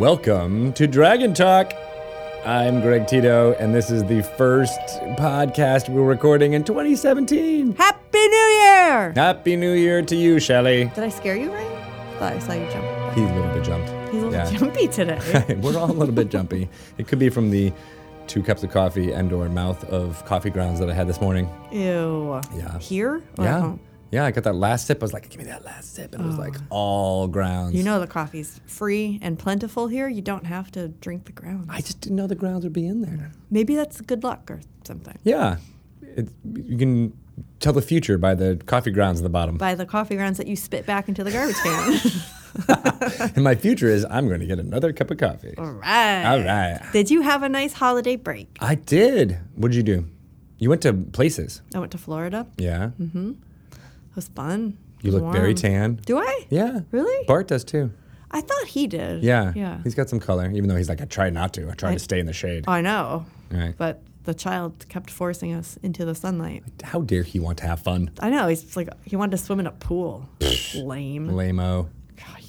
Welcome to Dragon Talk. I'm Greg Tito, and this is the first podcast we're recording in 2017. Happy New Year! Happy New Year to you, Shelly. Did I scare you right? I thought I saw you jump. He's a little bit jumped. He's a little Yeah. jumpy today. We're all a little bit jumpy. It could be from the two cups of coffee and or mouth of coffee grounds that I had this morning. Ew. Yeah. Here? Or at Yeah. home? Yeah, I got that last sip. I was like, give me that last sip. And it was like all grounds. You know the coffee's free and plentiful here. You don't have to drink the ground. I just didn't know the grounds would be in there. Maybe that's good luck or something. Yeah. It, you can tell the future by the coffee grounds at the bottom. By the coffee grounds that you spit back into the garbage can. and my future is I'm going to get another cup of coffee. All right. All right. Did you have a nice holiday break? I did. What did you do? You went to places. I went to Florida. Yeah. Mm-hmm. It was fun. You look very tan. Do I? Yeah. Really? Bart does too. I thought he did. Yeah. Yeah. He's got some color, even though he's like, I try not to. I try I- to stay in the shade. I know. Right. But the child kept forcing us into the sunlight. How dare he want to have fun? I know. He's like, he wanted to swim in a pool. Lame. Lame-o.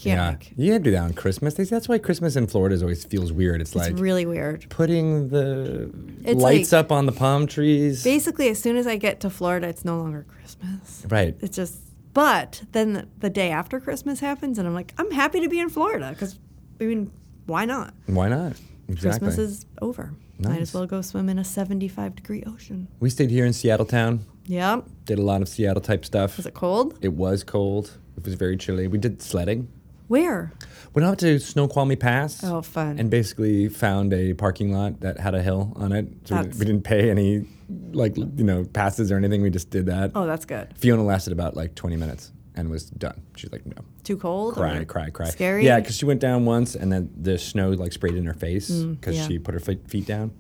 God, you can't Yeah. make- You can't do that on Christmas. That's why Christmas in Florida is always feels weird. It's, It's like really weird. putting the It's lights like- up on the palm trees. Basically, as soon as I get to Florida, it's no longer Christmas. right. It's just, but then the, the day after Christmas happens, and I'm like, I'm happy to be in Florida because, I mean, why not? Why not? Exactly. Christmas is over. Might as well go swim in a 75 degree ocean. we stayed here in Seattle town. Yeah. Did a lot of Seattle type stuff. Was it cold? It was cold. It was very chilly. We did sledding. Where? We went out to Snoqualmie Pass. Oh, fun. And basically found a parking lot that had a hill on it. So we, we didn't pay any, like, you know, passes or anything. We just did that. oh, that's good. Fiona lasted about like 20 minutes and was done. She's like, no. Too cold? Cry, cry, cry. Scary? Yeah, because she went down once and then the snow like sprayed in her face because Mm, yeah. she put her feet down.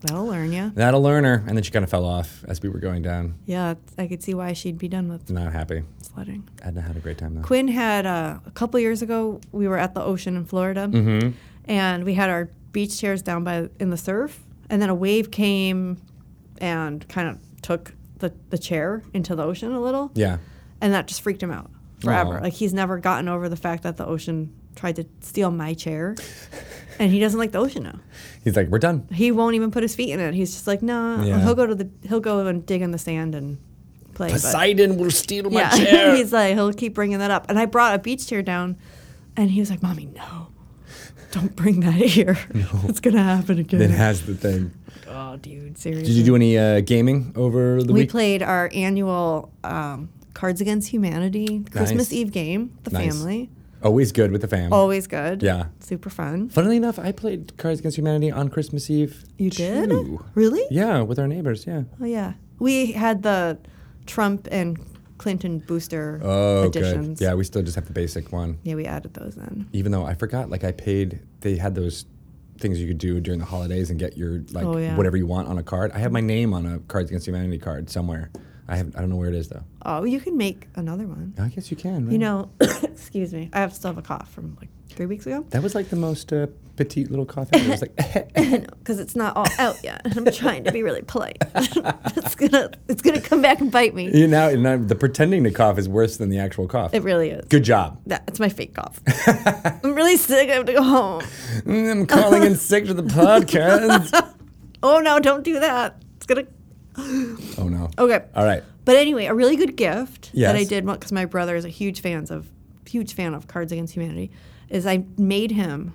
That'll learn you. That'll learn her. And then she kind of fell off as we were going down. Yeah, I could see why she'd be done with Not happy. sledding. Edna had a great time though. Quinn had uh, a couple years ago. We were at the ocean in Florida, Mm-hmm. and we had our beach chairs down by in the surf, and then a wave came and kind of took the, the chair into the ocean a little, Yeah. and that just freaked him out forever. Aw. Like he's never gotten over the fact that the ocean tried to steal my chair, and he doesn't like the ocean now. He's like, we're done. He won't even put his feet in it. He's just like, nah. Yeah. He'll go to the he'll go and dig in the sand and play. but- Poseidon will steal my yeah, chair. he's like he'll keep bringing that up. And I brought a beach chair down, and he was like, "Mommy, no, don't bring that here. It's gonna happen again." it has the thing. oh, dude, seriously. Did you do any uh, gaming over the We week? We played our annual um, Cards Against Humanity Christmas Nice. Eve game. The Nice. family, Always good with the fam. always good. Yeah. super fun. Funnily enough, I played Cards Against Humanity on Christmas Eve. You did too. really? Yeah, with our neighbors. Yeah. Oh yeah. We had the Trump and Clinton booster Oh, editions. good. Yeah, we still just have the basic one. Yeah, we added those in. Even though I forgot, like I paid. They had those things you could do during the holidays and get your like Oh, yeah. whatever you want on a card. I have my name on a Cards Against Humanity card somewhere. I have. I don't know where it is though. Oh, you can make another one. I guess you can. Right? You know, excuse me. I have still have a cough from like three weeks ago. that was like the most uh, petite little cough ever. It was like. because it's not all out yet. and I'm trying to be really polite. it's gonna it's gonna come back and bite me. You know, now the pretending to cough is worse than the actual cough. It really is. Good job. That's my fake cough. I'm really sick. I have to go home. Mm, I'm calling in sick to the podcast. Oh no! Don't do that. It's gonna. Oh no. Okay. All right. But anyway, a really good gift that I did because my brother is a huge fans of huge fan of Cards Against Humanity is I made him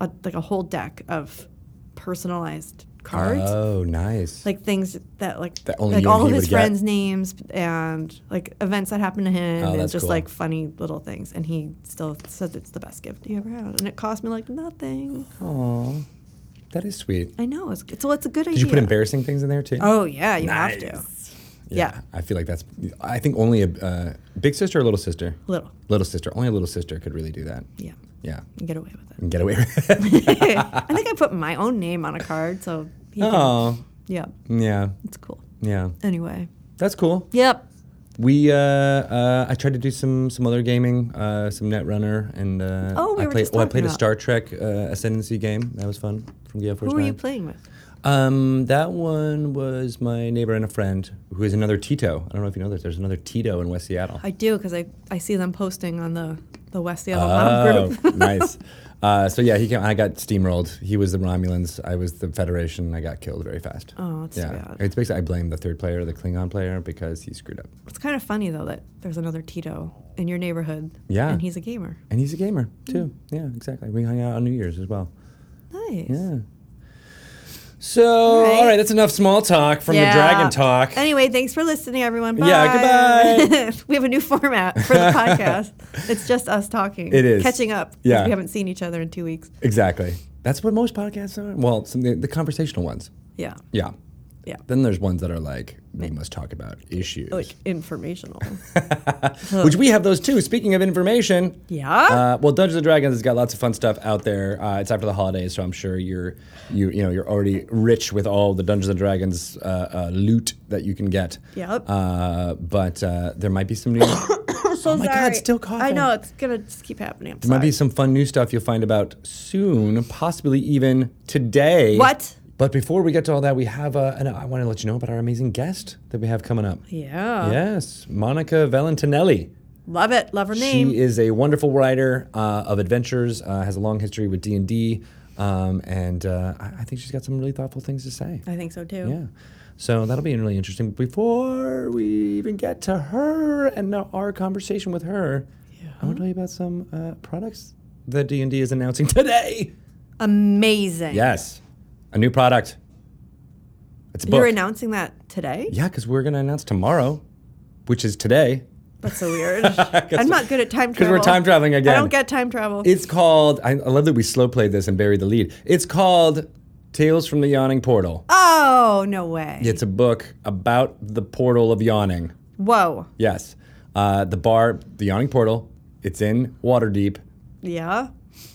a, like a whole deck of personalized cards. Oh, nice. like things that like That like all of his would get? friends' names and like events that happened to him Oh, and just cool. like funny little things. And he still says it's the best gift he ever had, and it cost me like nothing. Aw, that is sweet. I know it's it's, well, it's a good Did idea. you put embarrassing things in there too? Oh yeah, you have to. Nice. Yeah. I feel like that's. I think only a uh, big sister or little sister. Little, Little sister. Only a little sister could really do that. yeah, Yeah. you get away with it. And get away with it. I think I put my own name on a card, so he can- oh. yeah, Yeah. it's cool. Yeah. Anyway, That's cool. yep. We uh, uh, I tried to do some some other gaming, uh, some Netrunner, and uh, Oh, we I were played. oh, I played a Star Trek uh, Ascendancy game. That was fun from Gale Force Who were you playing with? Um, that one was my neighbor and a friend who is another Tito. I don't know if you know this. There's another Tito in West Seattle. I do because I, I see them posting on the the West Seattle Oh, group. nice. Uh, so yeah, he came. I got steamrolled. He was the Romulans. I was the Federation. I got killed very fast. Oh, that's yeah. bad. It's basically I blame the third player, the Klingon player, because he screwed up. It's kind of funny though that there's another Tito in your neighborhood. Yeah. And he's a gamer. And he's a gamer too. Yeah, exactly. We hung out on New Year's as well. Nice. Yeah. So, all right. right, that's enough small talk from Yeah. the Dragon Talk. Anyway, thanks for listening, everyone. Bye. Yeah, goodbye. we have a new format for the podcast. It's just us talking. It is. Catching up. Yeah. We haven't seen each other in two weeks. Exactly. That's what most podcasts are. Well, some the, the conversational ones. Yeah. Yeah. Yeah. Then there's ones that are like we must talk about issues, Like informational. which we have those too. Speaking of information, yeah. Uh, well, Dungeons and Dragons has got lots of fun stuff out there. Uh, it's after the holidays, so I'm sure you're you you know you're already rich with all the Dungeons and Dragons uh, uh, loot that you can get. Yep. Uh, but uh, there might be some new. so oh my God, still coughing. I know it's gonna just keep happening. I'm There might be some fun new stuff you'll find about soon, possibly even today. What? But before we get to all that, we have uh, and I want to let you know about our amazing guest that we have coming up. Yeah. Yes, Monica Valentinelli. Love it. Love her name. She is a wonderful writer uh, of adventures. Uh, has a long history with D and D, um, and uh, I, I think she's got some really thoughtful things to say. I think so too. Yeah, so that'll be really interesting. Before we even get to her and our conversation with her, I want to tell you about some uh, products that D and D is announcing today. Amazing. Yes, a new product. It's a book. You're announcing that today? yeah, because we're going to announce tomorrow, which is today. That's so weird. I'm not good at time travel. Because we're time traveling again. I don't get time travel. It's called. I, I love that we slow played this and buried the lead. It's called Tales from the Yawning Portal. oh, no way. It's a book about the portal of yawning. Whoa. Yes, uh, the bar, the Yawning Portal. It's in Waterdeep, Yeah.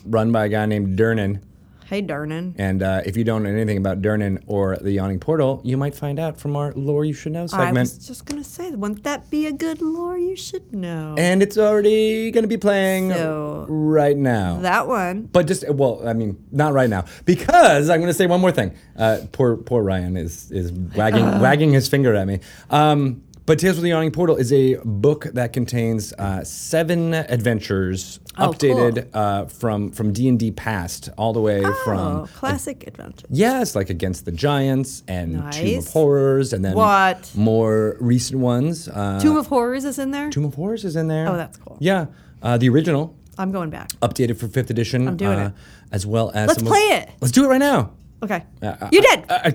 run by a guy named Durnan. Hey, Darnan. And uh, if you don't know anything about Durnan or the Yawning Portal, you might find out from our lore you should know segment. I was just going to say, wouldn't that be a good lore you should know? and it's already going to be playing So- right now. that one. But just well, I mean, not right now because I'm going to say one more thing. Uh, poor poor Ryan is is wagging wagging his finger at me. Um, but Tales from the Yawning Portal is a book that contains uh, seven adventures Oh, updated uh, from from D and D past all the way Oh, from classic adventure. yes, like Against the Giants and Tomb of Horrors, and then What? more recent ones. Uh, Tomb of Horrors is in there? Tomb of Horrors is in there. Oh, that's cool. Yeah, uh, the original I'm going back. updated for fifth edition. I'm doing uh, it. As well as Let's some of- play it. Let's do it right now. Okay. Uh, you did. uh,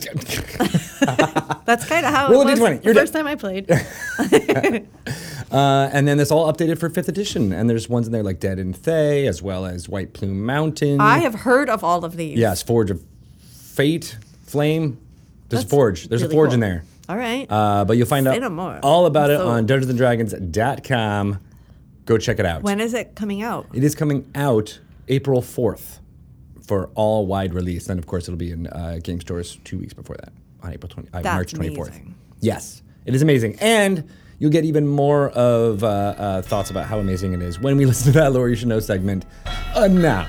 That's kind of how Roll it was D20. You're first dead. time I played. uh, and then it's all updated for fifth edition. And there's ones in there like Dead in Thay, as well as White Plume Mountain. I have heard of all of these. Yes, Forge of Fate, Flame. There's a Forge. There's really a Forge cool. in there. All right. Uh, but you'll find Say out no more. all about it So- on DungeonsandDragons.com. Go check it out. when is it coming out? It is coming out April 4th for all wide release. Then, of course, it'll be in uh, game stores two weeks before that on April 20, uh, March 24th. amazing. Yes, it is amazing. And you'll get even more of uh, uh, thoughts about how amazing it is when we listen to that Should Know segment uh, now.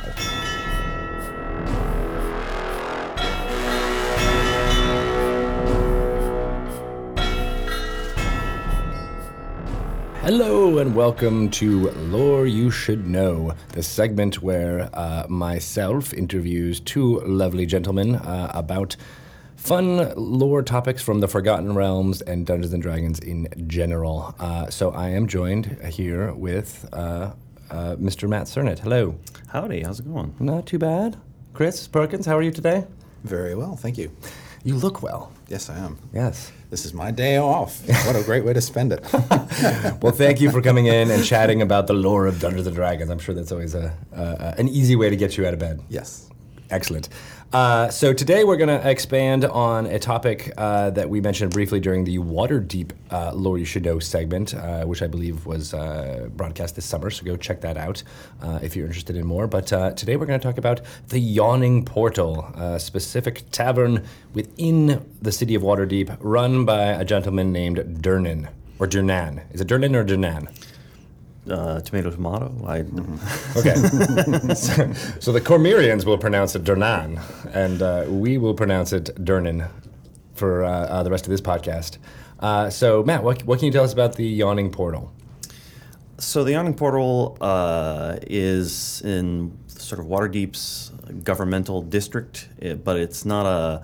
Hello and welcome to Lore You Should Know, the segment where uh, myself interviews two lovely gentlemen uh, about fun lore topics from the Forgotten Realms and Dungeons and Dragons in general. Uh, so I am joined here with uh, uh, Mr. Matt Sernett. Hello. Howdy, how's it going? Not too bad. Chris Perkins, how are you today? Very well, thank you. You look well. Yes, I am. Yes. This is my day off. What a great way to spend it. Well, thank you for coming in and chatting about the lore of Dungeons and Dragons. I'm sure that's always a, uh, an easy way to get you out of bed. yes. Excellent. Uh, so today we're going to expand on a topic uh, that we mentioned briefly during the Waterdeep uh, Should Know segment, uh, which I believe was uh, broadcast this summer. So go check that out uh, if you're interested in more. But today we're going to talk about the Yawning Portal, a specific tavern within the city of Waterdeep, run by a gentleman named Durnan or Durnan. Is it Durnan or Durnan? Uh, tomato, tomato. I Okay. so, so the Cormyrians will pronounce it Durnan, and uh, we will pronounce it Durnan for uh, uh, the rest of this podcast. Uh, so, Matt, what, what can you tell us about the Yawning Portal? So the Yawning Portal uh, is in sort of Waterdeep's governmental district, eh, but it's not a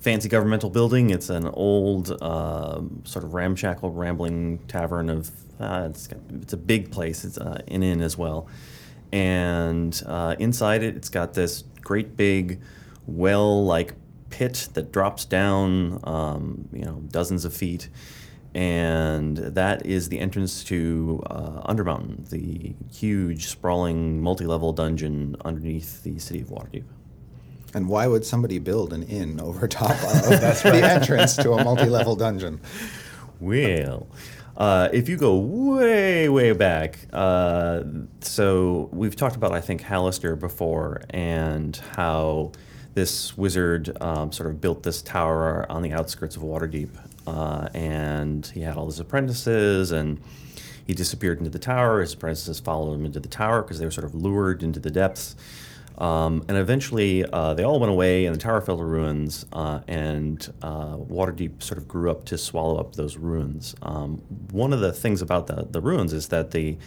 fancy governmental building. It's an old, uh, sort of ramshackle, rambling tavern of. Uh, it's, it's a big place. It's uh, an inn as well, and uh, inside it, it's got this great big well-like pit that drops down, um, you know, dozens of feet and that is the entrance to uh, Undermountain, the huge, sprawling, multi-level dungeon underneath the city of Waterdeep. And why would somebody build an inn over top of the entrance to a multi-level dungeon? Well, uh, if you go way, way back, uh, so we've talked about, I think, Hallister before and how this wizard um, sort of built this tower on the outskirts of Waterdeep. Uh, and he had all his apprentices, and he disappeared into the tower. His apprentices followed him into the tower because they were sort of lured into the depths. Um, and eventually, uh, they all went away, and the tower fell to ruins. Uh, and uh, Waterdeep sort of grew up to swallow up those ruins. Um, one of the things about the, the ruins is that the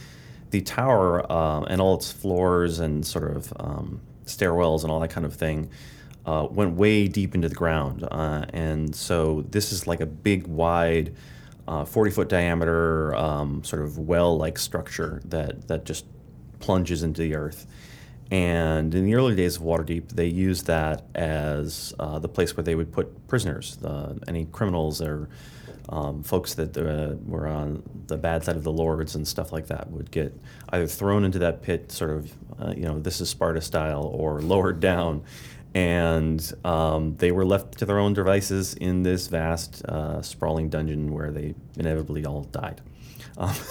the tower uh, and all its floors and sort of um, stairwells and all that kind of thing uh, went way deep into the ground. Uh, and so this is like a big, wide, 40 foot diameter, um, sort of well like structure that, that just plunges into the earth. And in the early days of Waterdeep, they used that as uh, the place where they would put prisoners, any criminals or um, folks that uh, were on the bad side of the lords and stuff like that would get either thrown into that pit, sort of, uh, you know, this is Sparta style, or lowered down. And um, they were left to their own devices in this vast, uh, sprawling dungeon where they inevitably all died. Um,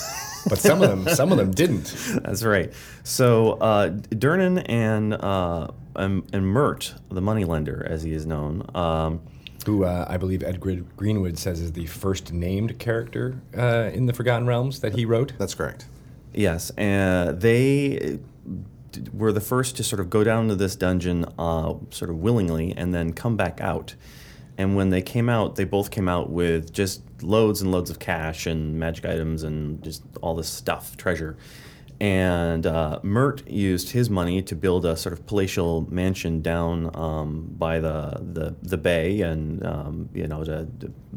But some of them, some of them didn't. That's right. So uh, Durnan and, uh, and and Mert, the moneylender, as he is known, um, Who uh, I believe Ed Greenwood says is the first named character uh, in the Forgotten Realms that he wrote. That's correct. yes, and they were the first to sort of go down to this dungeon, uh, sort of willingly, and then come back out. And when they came out, they both came out with just loads and loads of cash and magic items and just all this stuff, treasure. And uh, Mert used his money to build a sort of palatial mansion down um, by the, the, the bay and, um, you know, to,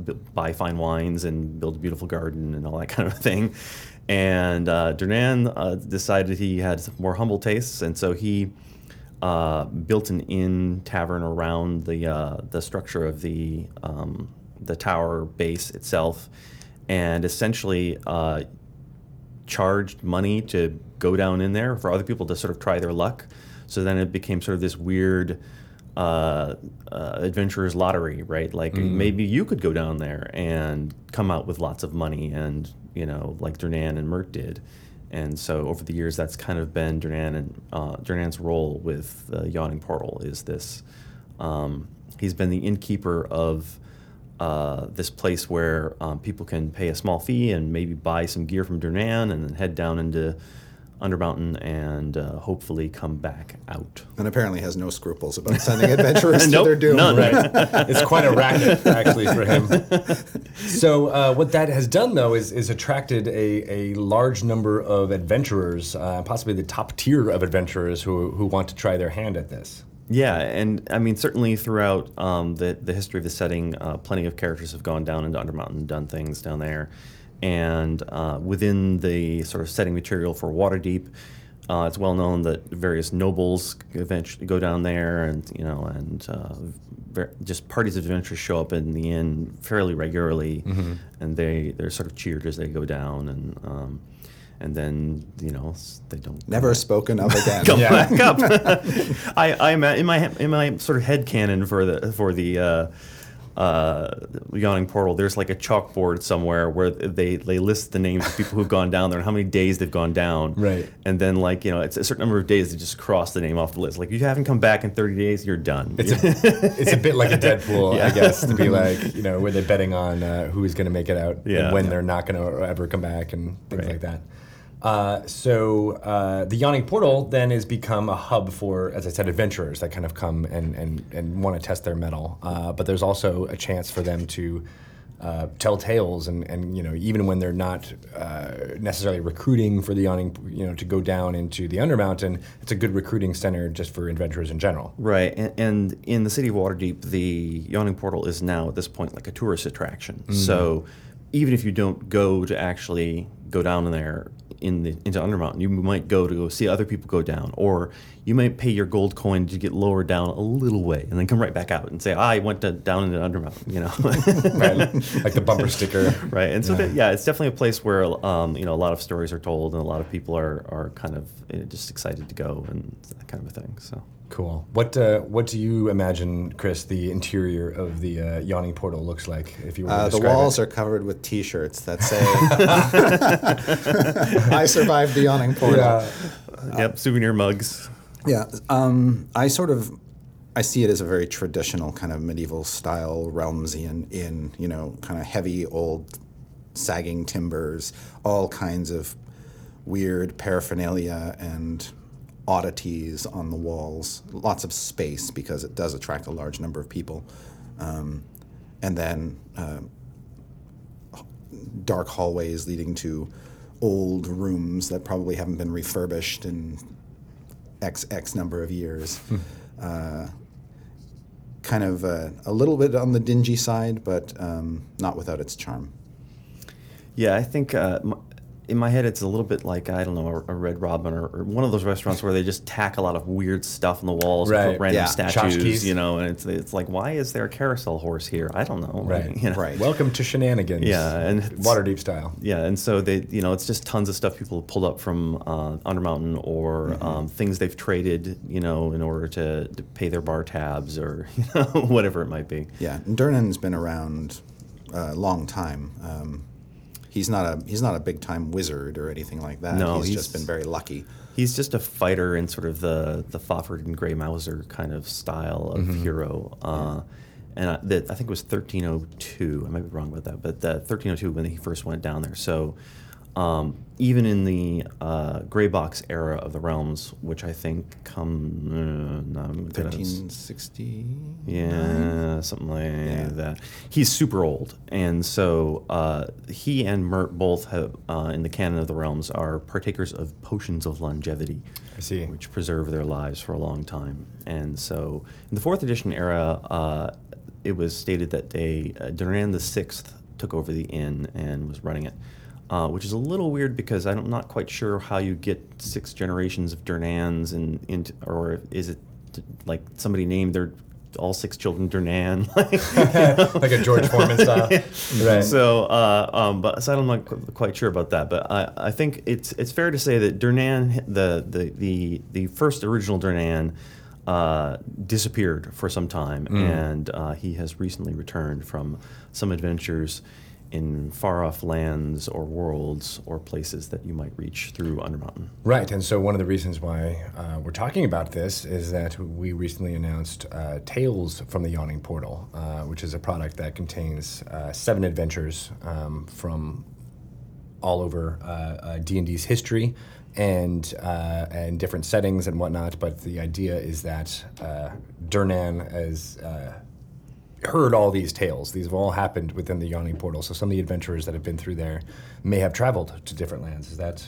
to buy fine wines and build a beautiful garden and all that kind of thing. And uh, Durnan uh, decided he had more humble tastes, and so he uh, built an inn tavern around the uh, the structure of the um, the tower base itself, and essentially uh, charged money to go down in there for other people to sort of try their luck. So then it became sort of this weird uh, uh, adventurer's lottery, right? Like maybe you could go down there and come out with lots of money, and you know, like Durnan and Mert did. And so over the years, that's kind of been Durnan and uh, Durnan's role with the Yawning Portal is this. Um, he's been the innkeeper of uh, this place where um, people can pay a small fee and maybe buy some gear from Durnan and then head down into Undermountain and uh, hopefully come back out. And apparently has no scruples about sending adventurers to Nope, their doom. none. Right. it's quite a racket, actually, for him. So, uh, what that has done, though, is, is attracted a, a large number of adventurers, uh, possibly the top tier of adventurers who, who want to try their hand at this. Yeah, and I mean certainly throughout um, the the history of the setting, uh, plenty of characters have gone down into Undermountain and done things down there, and uh, within the sort of setting material for Waterdeep, uh, it's well known that various nobles eventually go down there, and you know, and uh, ver- just parties of adventurers show up in the inn fairly regularly, and they they're sort of cheered as they go down, and um, and then you know they don't Never spoken of again. come Yeah. back up. I, I'm at- in my in my sort of head canon for the for the uh, uh, yawning portal. There's like a chalkboard somewhere where they they list the names of people who've gone down there and how many days they've gone down. Right. And then like you know it's a certain number of days they just cross the name off the list. Like if you haven't come back in 30 days, you're done. It's a, it's a bit like a Deadpool, I guess, to be like, you know, where they're betting on uh, who's going to make it out Yeah. and when Yeah. they're not going to ever come back and things Right. like that. Uh, so uh, the Yawning Portal then has become a hub for, as I said, adventurers that kind of come and, and, and want to test their mettle. Uh, but there's also a chance for them to uh, tell tales, and, and you know even when they're not uh, necessarily recruiting for the yawning, you know, to go down into the Undermountain, it's a good recruiting center just for adventurers in general. Right, and, and in the city of Waterdeep, the Yawning Portal is now at this point like a tourist attraction. So even if you don't go to actually go down in there in the into Undermountain, you might go to go see other people go down, or you might pay your gold coin to get lower down a little way, and then come right back out and say, "I went to, down into Undermountain," you know. right? like the bumper sticker. right and so yeah. yeah it's definitely a place where um, you know a lot of stories are told and a lot of people are, are kind of uh, just excited to go and that kind of a thing so Cool. What uh, what do you imagine, Chris, the interior of the uh, yawning portal looks like? If you were to Uh, the walls it? are covered with T-shirts that say "I survived the yawning portal." Yeah. yep souvenir mugs Yeah, um, I sort of I see it as a very traditional kind of medieval style realmsian inn you know kind of heavy old sagging timbers, all kinds of weird paraphernalia and oddities on the walls. Lots of space because it does attract a large number of people, um, and then. Uh, dark hallways leading to old rooms that probably haven't been refurbished in X X number of years. uh, kind of uh, a little bit on the dingy side, but um, not without its charm. yeah i think uh, in my head it's a little bit like i don't know a, a red robin or, or one of those restaurants where they just tack a lot of weird stuff on the walls Right. put random Yeah. statues Tchotchkes. you know and it's, it's like why is there a carousel horse here i don't know Right. you know? Right. Welcome to shenanigans. Yeah, and it's- Waterdeep style. Yeah, and so they, you know, it's just tons of stuff people have pulled up from uh, Undermountain or um, things they've traded, you know, in order to, to pay their bar tabs or you know whatever it might be. Yeah, and Durnan's been around a long time. Um, he's not a he's not a big time wizard or anything like that. No, he's, he's- just been very lucky. He's just a fighter in sort of the the Fafhrd and Grey Mouser kind of style of hero. Uh, and I, that, I think it was 1302. I might be wrong about that, but the 1302 when he first went down there. So um, even in the uh, Grey Box era of the realms, which I think come uh, no, Thirteen sixty. Yeah, something like Yeah. that. He's super old, and so uh, he and Mert both have, uh, in the canon of the realms, are partakers of potions of longevity, I see. which preserve their lives for a long time. And so, in the fourth edition era, uh, it was stated that they uh, Durnan the Sixth took over the inn and was running it. Uh, which is a little weird because I'm not quite sure how you get six generations of Durnans and into, or is it like somebody named their all six children Durnan? like a George Foreman style. Right. So, uh, um, but so I'm not qu- quite sure about that. But I, I think it's it's fair to say that Durnan, the the the, the first original Durnan, uh, disappeared for some time, and uh, he has recently returned from some adventures in far off lands or worlds or places that you might reach through Undermountain. Right, and so one of the reasons why uh, we're talking about this is that we recently announced uh, Tales from the Yawning Portal, uh, which is a product that contains uh, seven adventures um, from all over uh, uh, D&D's history and uh, and different settings and whatnot. But the idea is that uh, Durnan as uh, heard all these tales. These have all happened within the Yawning Portal. So some of the adventurers that have been through there may have traveled to different lands. Is that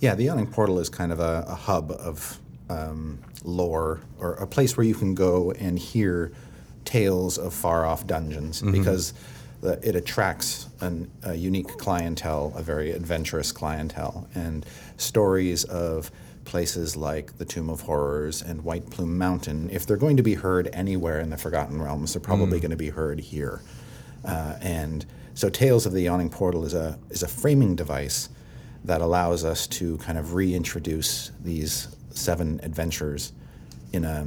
Yeah, the Yawning Portal is kind of a, a hub of um, lore or a place where you can go and hear tales of far off dungeons because the, it attracts an, a unique clientele, a very adventurous clientele, and stories of places like the Tomb of Horrors and White Plume Mountain. If they're going to be heard anywhere in the Forgotten Realms, they're probably going to be heard here. Uh, and so, Tales of the Yawning Portal is a is a framing device that allows us to kind of reintroduce these seven adventures in a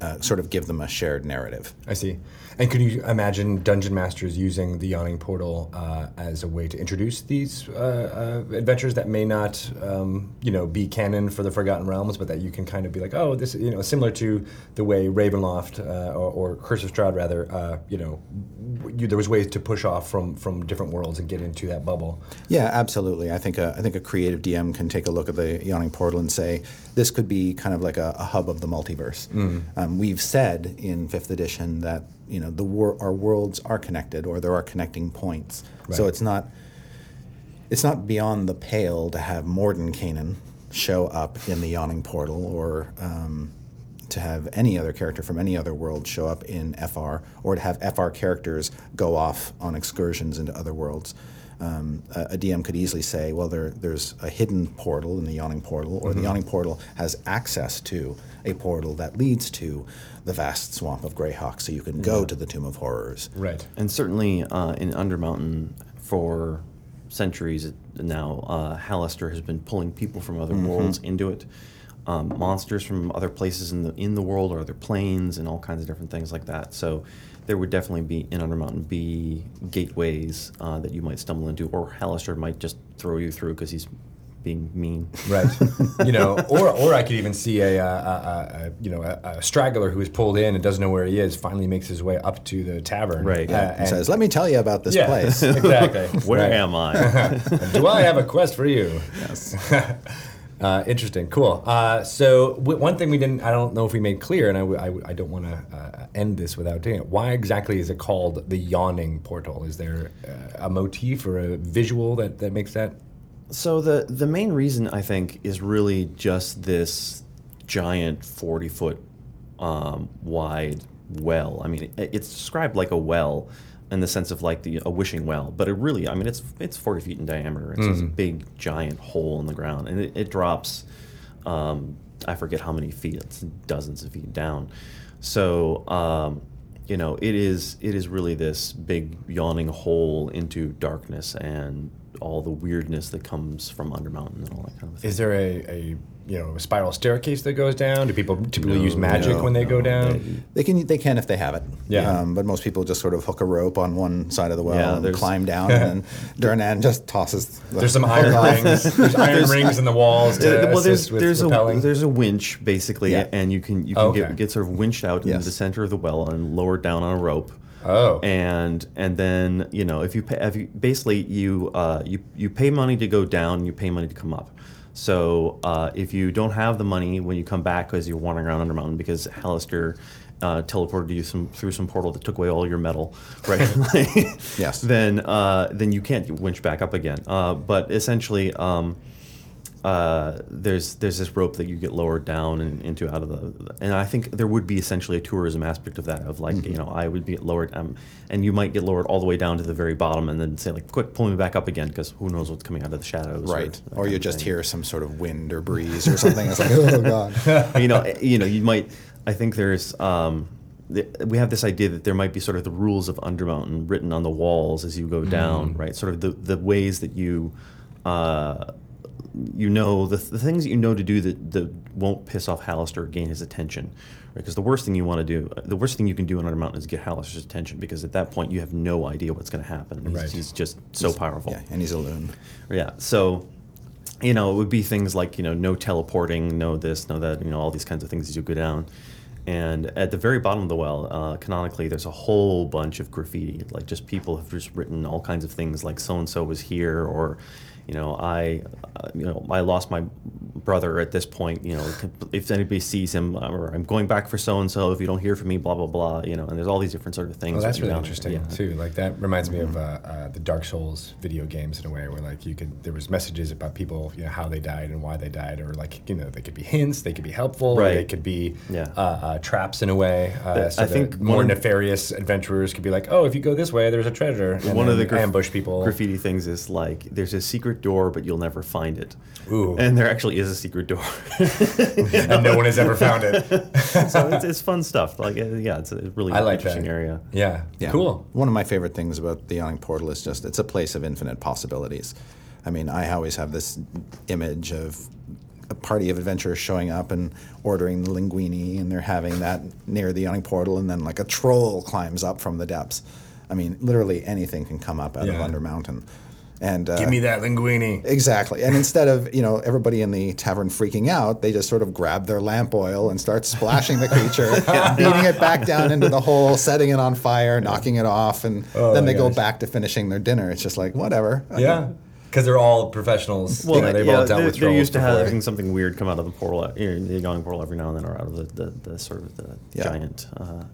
uh, sort of give them a shared narrative. I see. And could you imagine dungeon masters using the Yawning Portal uh, as a way to introduce these uh, uh, adventures that may not, um, you know, be canon for the Forgotten Realms, but that you can kind of be like, oh, this, you know, similar to the way Ravenloft uh, or, or Curse of Strahd, rather, uh, you know, you, there was ways to push off from from different worlds and get into that bubble. Yeah, absolutely. I think a, I think a creative DM can take a look at the Yawning Portal and say this could be kind of like a, a hub of the multiverse, um, we've said in fifth edition that you know the wor- our worlds are connected or there are connecting points. So it's not it's not beyond the pale to have Mordenkainen show up in the Yawning Portal or um, to have any other character from any other world show up in FR or to have FR characters go off on excursions into other worlds. Um, a, a DM could easily say, well, there, there's a hidden portal in the Yawning Portal, or the Yawning Portal has access to a portal that leads to the vast swamp of Greyhawk, so you can go to the Tomb of Horrors. Right. And certainly uh, in Undermountain for centuries now, uh, Hallister has been pulling people from other worlds into it. Um, monsters from other places in the in the world or other planes and all kinds of different things like that. So there would definitely be in Undermountain be gateways uh, that you might stumble into, or Hallister might just throw you through because he's being mean. Right. you know, or or I could even see a, uh, a, a, a you know a, a straggler who is pulled in and doesn't know where he is. Finally, makes his way up to the tavern. Right. uh, Yeah, And says, let me tell you about this yeah, place. exactly. Where Right. am I? Do I have a quest for you? yes. Uh, interesting, cool. Uh, so w- one thing we didn't, I don't know if we made clear, and I, w- I w- I don't want to uh, end this without doing it. Why exactly is it called the Yawning Portal? Is there uh, a motif or a visual that, that makes that? So the the main reason I think is really just this giant forty foot um, wide well. I mean, it, it's described like a well in the sense of like the a wishing well, but it really, I mean, it's it's forty feet in diameter. It's this big giant hole in the ground, and it, it drops. Um, I forget how many feet. It's dozens of feet down. So. Um, you know, it is it is really this big yawning hole into darkness and all the weirdness that comes from Undermountain and all that kind of thing. Is there a, a you know a spiral staircase that goes down? Do people typically No, use magic no, when they go down? They can they can if they have it. Yeah. Um, but most people just sort of hook a rope on one side of the well Yeah, and climb down, and then Durnan just tosses. The There's some hook iron rings. There's iron rings in the walls to well, there's assist with there's a there's a winch basically, Yeah. and you can you can Okay. get, get sort of winched out into the center of the well and lowered down on a rope. Oh. and and then you know if you pay if you basically you uh, you you pay money to go down, you pay money to come up. So uh, if you don't have the money when you come back because you're wandering around Undermountain because Hallister uh, teleported you some through some portal that took away all your metal, right? Yes. Then uh, then you can't winch back up again. Uh, but essentially. Um, uh, there's there's this rope that you get lowered down and into out of the and I think there would be essentially a tourism aspect of that of like Mm-hmm. you know I would be lowered um, and you might get lowered all the way down to the very bottom and then say like quick pull me back up again because who knows what's coming out of the shadows Right. that Or you just hear some sort of wind or breeze or something. It's like, oh god. you know you know you might I think there's um, we have this idea that there might be sort of the rules of Undermountain written on the walls as you go down right sort of the the ways that you uh, you know the, the things that you know to do that, that won't piss off Hallister or gain his attention. right Because the worst thing you want to do, the worst thing you can do on Undermountain is get Hallister's attention because at that point you have no idea what's going to happen. He's, Right. he's just so powerful. Yeah, and he's a loon. Yeah. So, you know, it would be things like, you know, no teleporting, no this, no that, you know, all these kinds of things as you go down. And at the very bottom of the well, uh, canonically, there's a whole bunch of graffiti. Like, just people have just written all kinds of things, like so and so was here, or, you know, I, uh, you know, I lost my brother at this point. You know, if anybody sees him, or I'm going back for so and so. If you don't hear from me, blah blah blah. You know, and there's all these different sort of things. Oh, that's really interesting Yeah. too. Like that reminds me of uh, uh, the Dark Souls video games in a way, where like you could there was messages about people, you know, how they died and why they died, or like you know they could be hints, they could be helpful, Right. they could be Yeah. uh, uh, traps in a way. Uh, so I think more nefarious adventurers could be like, oh, if you go this way, there's a treasure. And one of the graf- ambush people. graffiti things is like there's a secret door, but you'll never find it. Ooh. And there actually is a secret door. and no one has ever found it. so it's, it's fun stuff. Like uh, yeah, it's a really I like interesting that. area. Yeah. Yeah. Cool. One of my favorite things about the Yawning Portal is just it's a place of infinite possibilities. I mean, I always have this image of a party of adventurers showing up and ordering the linguini, and they're having that near the Yawning Portal, and then like a troll climbs up from the depths. I mean, literally anything can come up out Yeah. of Under Mountain. And uh, Give me that linguini. Exactly. And instead of, you know, everybody in the tavern freaking out, they just sort of grab their lamp oil and start splashing the creature, beating it back down into the hole, setting it on fire, knocking it off, and Oh then my they go back to finishing their dinner. It's just like, whatever. Yeah. Because they're all professionals. you know, they've all dealt they're, with they're used to before. having something weird come out of the portal, you know, the yawning portal every now and then, or out of the, the, the sort of the Yeah. giant. Uh,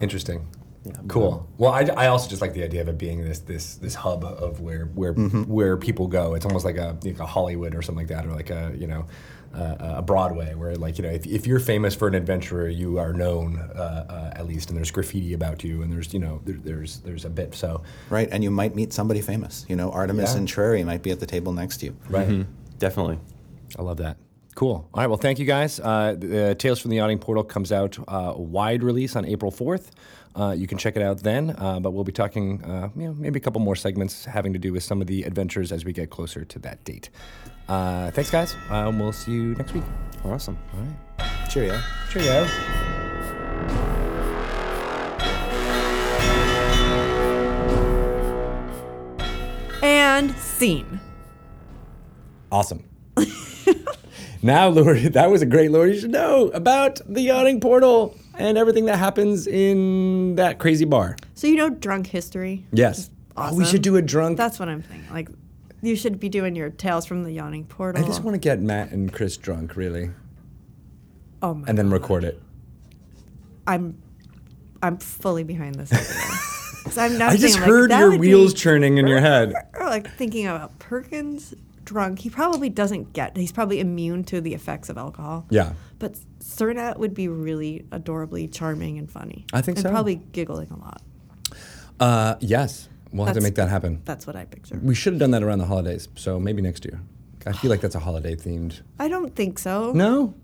Interesting. Yeah. Cool. Well, I, I also just like the idea of it being this this this hub of where where Mm-hmm. where people go. It's almost like a like a Hollywood or something like that, or like a you know uh, a Broadway, where like you know if, if you're famous for an adventurer, you are known uh, uh, at least, and there's graffiti about you, and there's you know there, there's there's a bit. So Right, and you might meet somebody famous. You know, Artemis Yeah. Entreri might be at the table next to you. right. definitely. I love that. Cool. All right. Well, thank you guys. Uh, the, uh, Tales from the Yawning Portal comes out uh, wide release on April 4th. Uh, you can check it out then, uh, but we'll be talking, uh, you know, maybe a couple more segments having to do with some of the adventures as we get closer to that date. Uh, thanks, guys. Um, we'll see you next week. Awesome. All right. Cheerio. Cheerio. And scene. Awesome. now, Lord, that was a great Lord. You should know about the yawning portal and everything that happens in that crazy bar. So you know drunk history? Yes. Oh, we should do a drunk. That's what I'm thinking. Like, you should be doing your tales from the yawning portal. I just want to get Matt and Chris drunk, really, Oh my. and then God. record it. I'm, I'm fully behind this I'm now I just like, heard your wheels be- churning in your head. Or like thinking about Perkins drunk. He probably doesn't get. He's probably immune to the effects of alcohol. Yeah. But Sernett would be really adorably charming and funny. I think and so. probably giggling a lot. Uh, yes, we'll have to make that happen. That's what I picture. We should have done that around the holidays, so maybe next year. I feel like that's a holiday themed. I don't think so. No,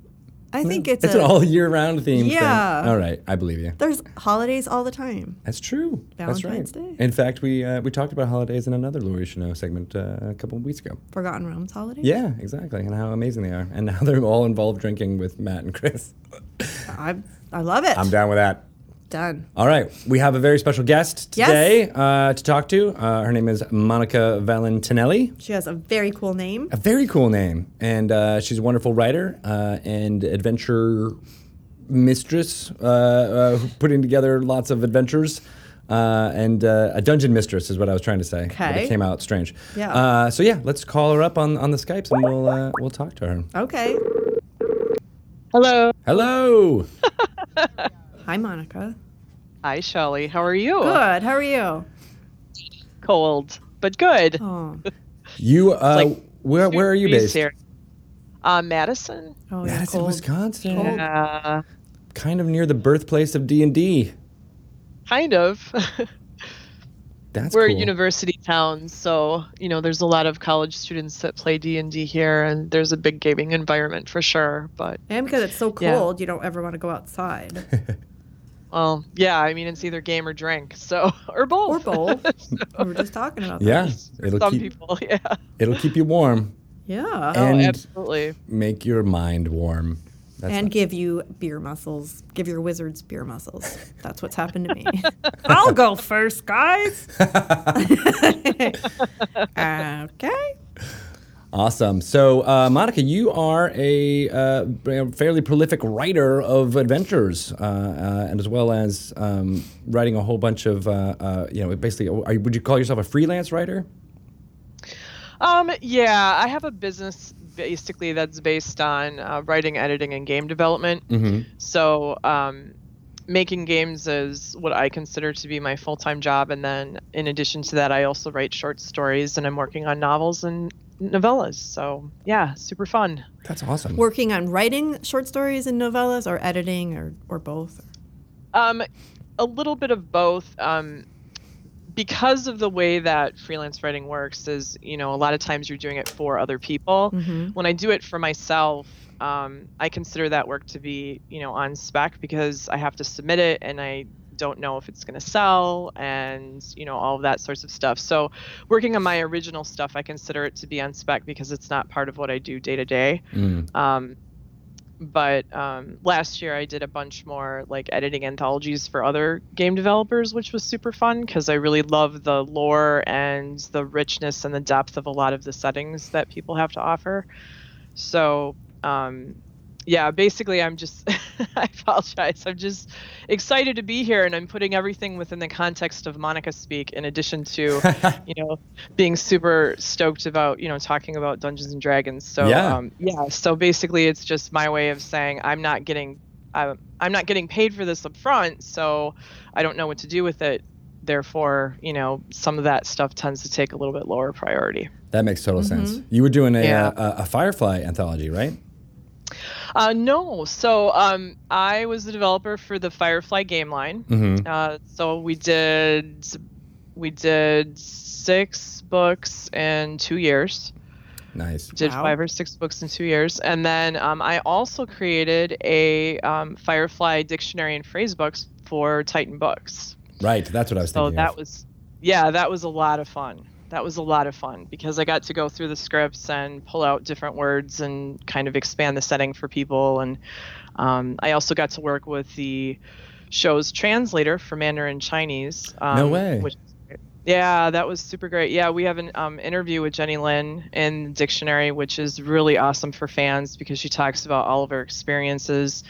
I think it's, it's a, an all year round theme. Yeah. thing. All right, I believe you. There's holidays all the time. That's true. That's right. Valentine's Day. In fact, we uh, we talked about holidays in another Laurie Chanel segment uh, a couple of weeks ago. Forgotten Realms holidays. Yeah, exactly, and how amazing they are, and now they're all involved drinking with Matt and Chris. I I love it. I'm down with that. Done. All right, we have a very special guest Yes. today uh, to talk to. Uh, her name is Monica Valentinelli. She has a very cool name. A very cool name, and uh, she's a wonderful writer uh, and adventure mistress, uh, uh, putting together lots of adventures. Uh, and uh, a dungeon mistress is what I was trying to say. But it Okay. came out strange. Yeah. Uh, so yeah, let's call her up on, on the Skypes and we'll uh, we'll talk to her. Okay. Hello. Hello. Hi, Monica. Hi, Shelly. How are you? Good. How are you? Cold, but good. Oh, You uh, like where where are you Degrees based? Here. Uh, Madison. oh yeah, Madison, cold. Wisconsin. Cold. Uh, Kind of near the birthplace of D and D. kind of. That's We're cool. a university town, so you know there's a lot of college students that play D and D here, and there's a big gaming environment for sure. But And because it's so Yeah. cold, you don't ever want to go outside. well, yeah, I mean it's either game or drink, so or both, or both. both. we were just talking about that. Yeah, For it'll some keep people, yeah. it'll keep you warm Yeah. Oh, absolutely. make your mind warm. That's and not- give you beer muscles. Give your wizards beer muscles. That's what's happened to me. I'll go first, guys. okay. Awesome. So, uh, Monica, you are a uh, fairly prolific writer of adventures, uh, uh, and as well as um, writing a whole bunch of, uh, uh, you know, basically, are, you- would you call yourself a freelance writer? Um, yeah, I have a business basically that's based on uh, writing, editing, and game development. Mm-hmm. So, um, making games is what I consider to be my full time job. And then, in addition to that, I also write short stories and I'm working on novels and novellas. So, yeah, super fun. That's awesome. Working on writing short stories and novellas, or editing, or or both. Um, a little bit of both. Um, because of the way that freelance writing works, is you know a lot of times you're doing it for other people. Mhm. When I do it for myself, um, I consider that work to be you know on spec because I have to submit it and I don't know if it's going to sell and you know all of that sorts of stuff. So working on my original stuff, I consider it to be on spec because it's not part of what I do day to day. Mm. Um, but um, last year I did a bunch more like editing anthologies for other game developers, which was super fun because I really love the lore and the richness and the depth of a lot of the settings that people have to offer. So um, yeah, basically, I'm just, I apologize. I'm just excited to be here and I'm putting everything within the context of Monica Speak, in addition to, you know, being super stoked about, you know, talking about Dungeons and Dragons. So, Yeah. um, yeah, so basically, it's just my way of saying I'm not getting, I'm, I'm not getting paid for this up front, so I don't know what to do with it. Therefore, you know, some of that stuff tends to take a little bit lower priority. That makes total sense. You were doing a, Yeah. uh, a, a Firefly anthology, right? Uh, no. So um, I was the developer for the Firefly game line. Mm-hmm. Uh, so we did we did six books in two years. Nice. Did Wow. five or six books in two years, and then um, I also created a um, Firefly dictionary and phrase books for Titan Books. Right. That's what I was So thinking. So that of. was, yeah, that was a lot of fun. That was a lot of fun because I got to go through the scripts and pull out different words and kind of expand the setting for people. And um, I also got to work with the show's translator for Mandarin Chinese. Um, No way. Which, yeah, that was super great. Yeah, we have an um, interview with Jenny Lin in Dictionary, which is really awesome for fans because she talks about all of her experiences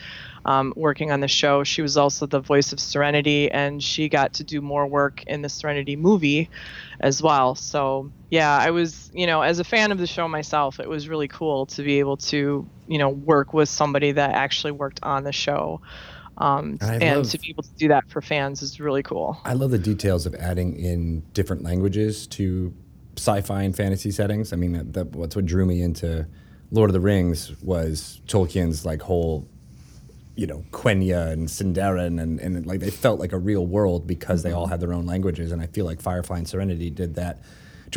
um, working on the show. She was also the voice of Serenity, and she got to do more work in the Serenity movie as well. So, yeah, I was, you know, as a fan of the show myself, it was really cool to be able to, you know, work with somebody that actually worked on the show. Um, And and love- to be able to do that for fans is really cool. I love the details of adding in different languages to sci-fi and fantasy settings. I mean, that, that, what's what drew me into Lord of the Rings was Tolkien's like whole, you know, Quenya and Sindarin, and, and like they felt like a real world because they all mm-hmm. had their own languages. And I feel like Firefly and Serenity did that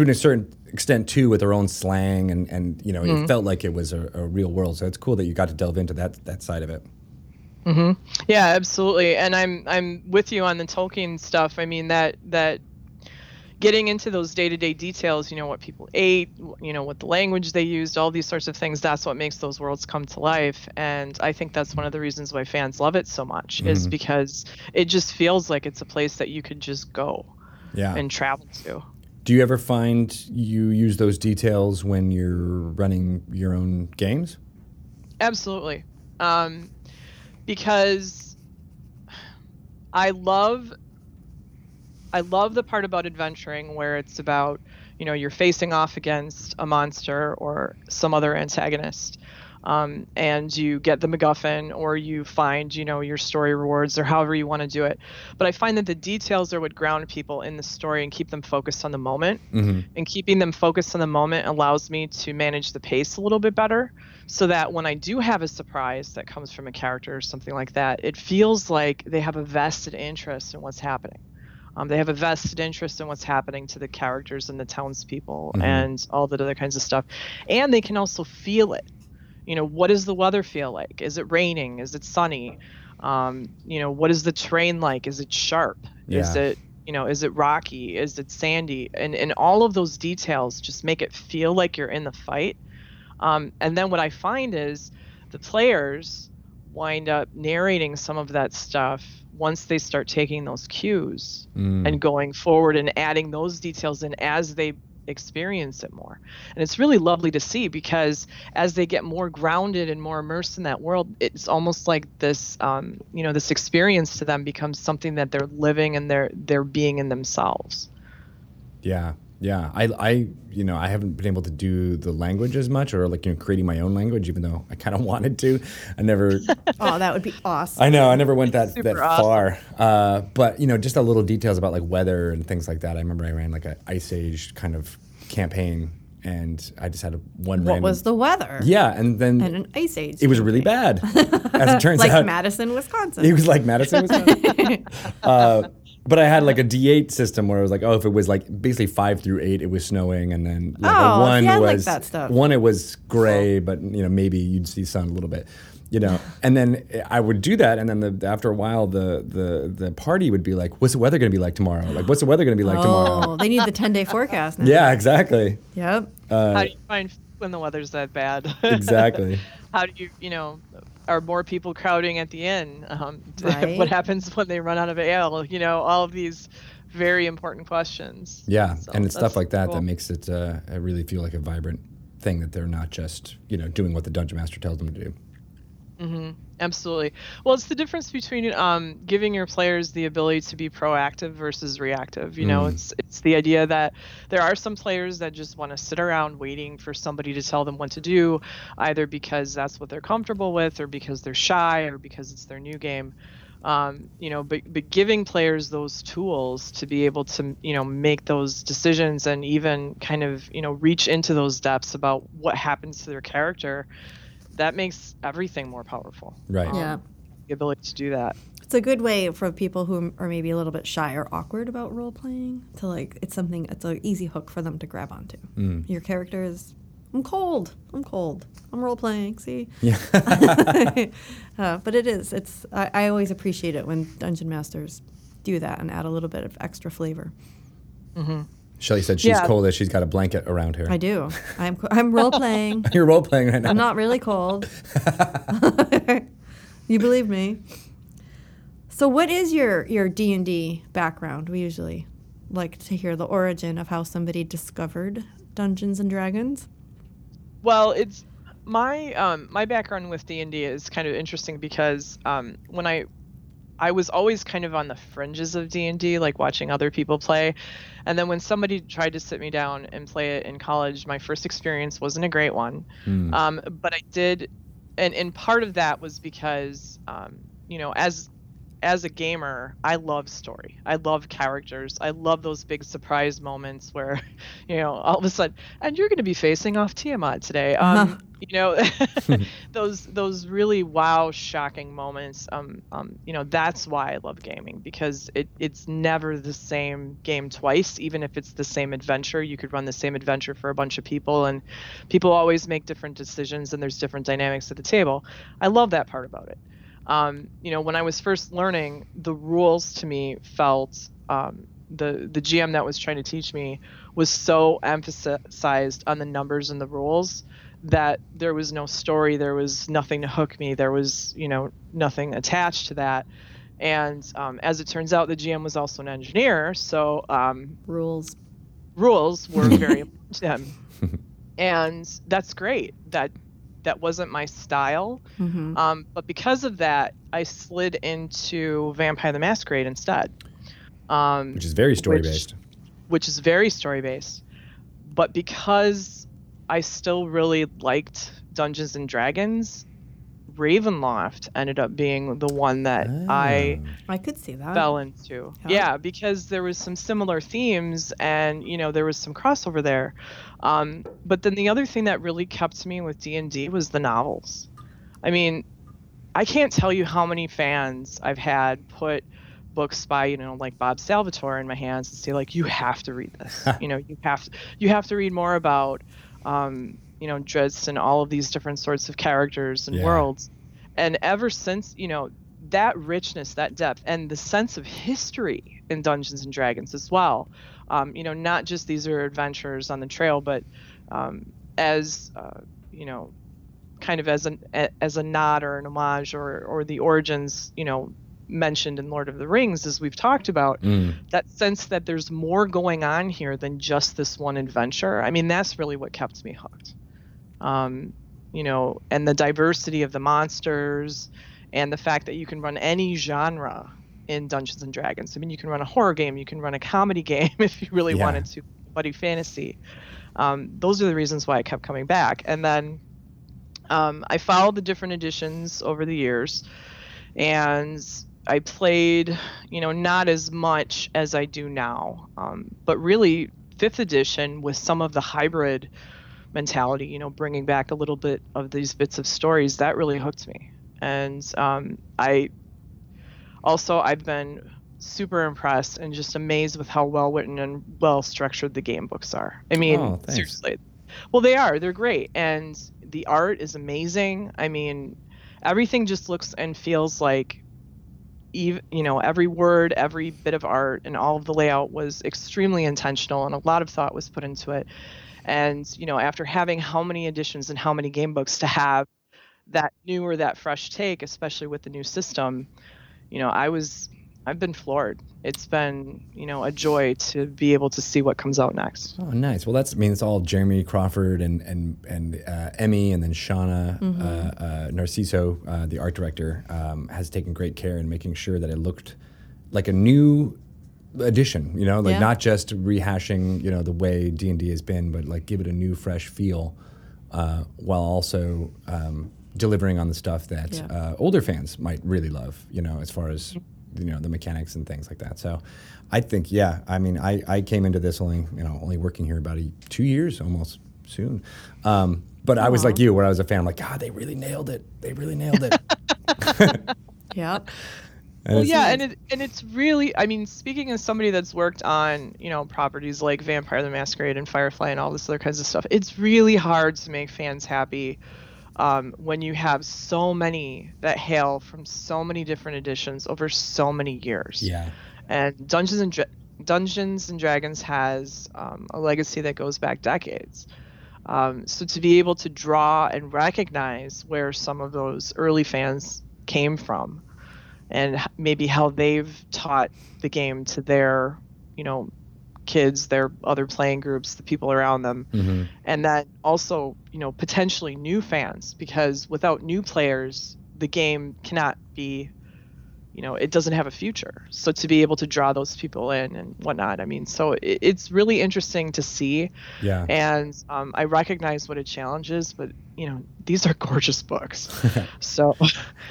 to a certain extent too, with their own slang, and and you know, it mm-hmm. felt like it was a, a real world. So it's cool that you got to delve into that that side of it. Mm-hmm. Yeah, absolutely. And I'm I'm with you on the Tolkien stuff. I mean that that getting into those day-to-day details, you know, what people ate, you know, what the language they used, all these sorts of things, that's what makes those worlds come to life. And I think that's one of the reasons why fans love it so much is because it just feels like it's a place that you could just go Yeah. and travel to. Do you ever find you use those details when you're running your own games? Absolutely. Um, because I love I love the part about adventuring where it's about, you know, you're facing off against a monster or some other antagonist. Um, and you get the MacGuffin or you find, you know, your story rewards or however you want to do it. But I find that the details are what ground people in the story and keep them focused on the moment. And keeping them focused on the moment allows me to manage the pace a little bit better so that when I do have a surprise that comes from a character or something like that, it feels like they have a vested interest in what's happening. Um, they have a vested interest in what's happening to the characters and the townspeople and all that other kinds of stuff. And they can also feel it. You know, what does the weather feel like? Is it raining? Is it sunny? Um, you know, what is the terrain like? Is it sharp? Is it you know is it rocky is it sandy and and all of those details just make it feel like you're in the fight um, and then what i find is the players wind up narrating some of that stuff once they start taking those cues and going forward and adding those details in as they experience it more. And it's really lovely to see because as they get more grounded and more immersed in that world it's almost like this um, you know this experience to them becomes something that they're living and they're they're being in themselves. Yeah, yeah. I, I, you know, I haven't been able to do the language as much, or like you know, creating my own language, even though I kind of wanted to. I never. Oh, that would be awesome. I know I never went that that awesome. far. Uh, but you know, just a little details about like weather and things like that. I remember I ran like an ice age kind of campaign, and I just had a one what random. was the weather? yeah, and then And an ice age. it was really bad. As it turns like out, Like Madison, Wisconsin. it was like Madison, Wisconsin. uh, but I had like a D8 system where it was like, oh, if it was like basically five through eight, it was snowing, and then like a Oh, one see, I like was that stuff. one, it was gray, but you know maybe you'd see sun a little bit, you know. And then I would do that, and then the, after a while, the the the party would be like, what's the weather going to be like tomorrow? Like, what's the weather going to be like tomorrow? oh, they need the 10 day forecast now. Yeah, exactly, Yep. Uh, how do you find when the weather's that bad exactly. how do you you know are more people crowding at the inn um, Right. what happens when they run out of ale you know all of these very important questions Yeah, So and it's stuff like that cool. that makes it uh, I really feel like a vibrant thing that they're not just you know doing what the dungeon master tells them to do. Absolutely. Well, it's the difference between um, giving your players the ability to be proactive versus reactive. You know, it's it's the idea that there are some players that just want to sit around waiting for somebody to tell them what to do, either because that's what they're comfortable with, or because they're shy, or because it's their new game. Um, you know, but but giving players those tools to be able to you know make those decisions and even kind of you know reach into those depths about what happens to their character that makes everything more powerful. Right. Yeah. Um, the ability to do that. It's a good way for people who are maybe a little bit shy or awkward about role playing to like it's something it's an easy hook for them to grab onto. Mm. Your character is I'm cold. I'm cold. I'm role playing. See, Yeah. uh, but it is. It's I, I always appreciate it when dungeon masters do that and add a little bit of extra flavor. Mm-hmm. Shelly said she's Yeah. cold as she's got a blanket around her. I do. I'm I'm role playing. You're role playing right now. I'm not really cold. you believe me. So what is your your D&D background? We usually like to hear the origin of how somebody discovered Dungeons and Dragons. Well, it's my um, my background with D and D is kind of interesting because um, when I I was always kind of on the fringes of D and D, like watching other people play, and then when somebody tried to sit me down and play it in college, my first experience wasn't a great one. Um, but I did, and and part of that was because um, you know as as a gamer, I love story. I love characters. I love those big surprise moments where, you know, all of a sudden, and you're going to be facing off Tiamat today. Um, you know, those those really wow, shocking moments. Um, um, you know, that's why I love gaming because it it's never the same game twice. Even if it's the same adventure, you could run the same adventure for a bunch of people, and people always make different decisions, and there's different dynamics at the table. I love that part about it um, you know, when I was first learning, the rules to me felt um, the the GM that was trying to teach me was so emphasized on the numbers and the rules that there was no story, there was nothing to hook me, there was you know nothing attached to that. And um, as it turns out, the GM was also an engineer, so um, Rules. rules were very important to him, and that's great. That that wasn't my style. hmm Um, but because of that, I slid into Vampire the Masquerade instead, um, which is very story which- based. which is very story based. But because I still really liked Dungeons and Dragons, Ravenloft ended up being the one that I I could see that. fell into. Yeah. Yeah, because there was some similar themes and you know there was some crossover there. Um, but then the other thing that really kept me with D and D was the novels. I mean, I can't tell you how many fans I've had put books by you know like Bob Salvatore in my hands and say like you have to read this. you know you have to you have to read more about um, you know Drizzt and all of these different sorts of characters and Yeah. worlds. And ever since you know that richness, that depth, and the sense of history in Dungeons and Dragons as well. Um, you know, not just these are adventures on the trail, but um, as uh, you know, kind of as an a- as a nod or an homage or or the origins, you know, mentioned in Lord of the Rings, as we've talked about. Mm. That sense that there's more going on here than just this one adventure. I mean, that's really what kept me hooked. Um, you know, and the diversity of the monsters and the fact that you can run any genre in Dungeons and Dragons. I mean, you can run a horror game, you can run a comedy game if you really Yeah. wanted to, buddy fantasy. Um, those are the reasons why I kept coming back. And then um, I followed the different editions over the years, and I played, you know, not as much as I do now, um, but really fifth edition with some of the hybrid mentality, you know, bringing back a little bit of these bits of stories that really hooked me. And um, I also I've been super impressed and just amazed with how well written and well structured the game books are. I mean, Oh, seriously. Well, they are. They're great, and the art is amazing. I mean, everything just looks and feels like, even you know, every word, every bit of art, and all of the layout was extremely intentional, and a lot of thought was put into it. And you know, after having how many editions and how many game books to have that new or that fresh take, especially with the new system, you know, I was I've been floored. it's been you know a joy to be able to see what comes out next. Oh, nice. Well, that's I mean, it's all Jeremy Crawford and and and uh, Emmy, and then Shauna Mm-hmm. uh, uh, Narciso, uh, the art director, um, has taken great care in making sure that it looked like a new edition. You know, like Yeah. not just rehashing you know the way D and D has been, but like give it a new, fresh feel, uh, while also um, delivering on the stuff that Yeah. uh, older fans might really love. You know, as far as you know the mechanics and things like that. So, I think yeah. I mean, I, I came into this only you know only working here about a, two years almost soon. Um, but I was like you, where I was a fan. I'm like, God, they really nailed it. They really nailed it. Yep. Well, yeah, and it, and it's really, I mean, speaking as somebody that's worked on, you know, properties like Vampire the Masquerade and Firefly and all this other kinds of stuff, it's really hard to make fans happy um, when you have so many that hail from so many different editions over so many years. yeah. And Dungeons and Dra- Dungeons and Dragons has um, a legacy that goes back decades. Um, so to be able to draw and recognize where some of those early fans came from, and maybe how they've taught the game to their, you know, kids, their other playing groups, the people around them, hmm and then also, you know, potentially new fans because without new players, the game cannot be, you know, it doesn't have a future. So to be able to draw those people in and whatnot, I mean, so it, it's really interesting to see, Yeah. and um, I recognize what a challenge is, but you know, these are gorgeous books. so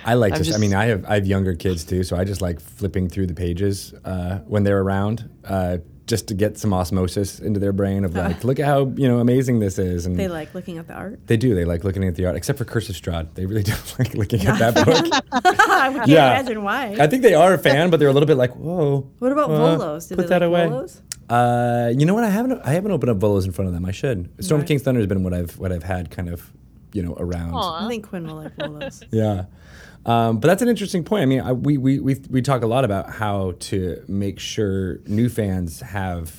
I like I'm just, I mean, I have I have younger kids too, so I just like flipping through the pages uh, when they're around, uh, just to get some osmosis into their brain of like, look at how you know amazing this is, and They like looking at the art. They do. They like looking at the art, except for Curse of Strahd. They really don't like looking at that book. I can't Yeah. imagine why. I think they are a fan, but they're a little bit like, whoa. what about uh, Volos? Do put they that like away. Volos? Uh, you know what? I haven't. I haven't opened up Volos in front of them. I should. Storm Right. King's Thunder has been what I've what I've had kind of, you know, around. I think Quinn will like Volos. Yeah. Um, but that's an interesting point. I mean, I, we, we, we, we talk a lot about how to make sure new fans have,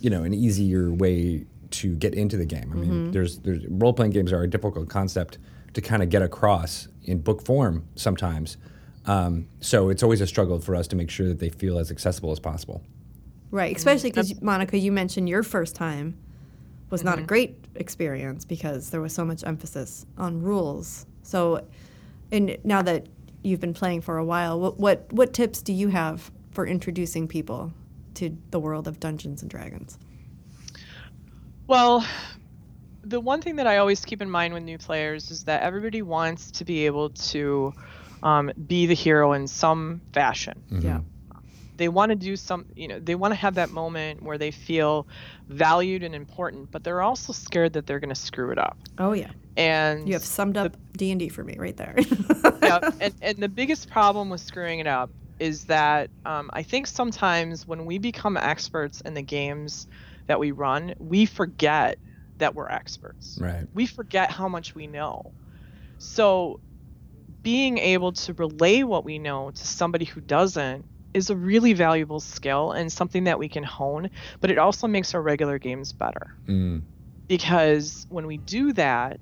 you know, an easier way to get into the game. I mean, there's, there's role playing games are a difficult concept to kind of get across in book form sometimes. Um, so it's always a struggle for us to make sure that they feel as accessible as possible. Right, especially because Monica, you mentioned your first time was not a great experience because there was so much emphasis on rules. So, and now that you've been playing for a while, what what, what tips do you have for introducing people to the world of Dungeons and Dragons? Well, the one thing that I always keep in mind with new players is that everybody wants to be able to um, be the hero in some fashion. Yeah, They want to do some, you know, they want to have that moment where they feel valued and important, but they're also scared that they're going to screw it up. oh yeah, And you have summed up D and D for me right there. yeah, and, and the biggest problem with screwing it up is that um, I think sometimes when we become experts in the games that we run, we forget that we're experts. Right. We forget how much we know. So being able to relay what we know to somebody who doesn't is a really valuable skill and something that we can hone, but it also makes our regular games better Mm. because when we do that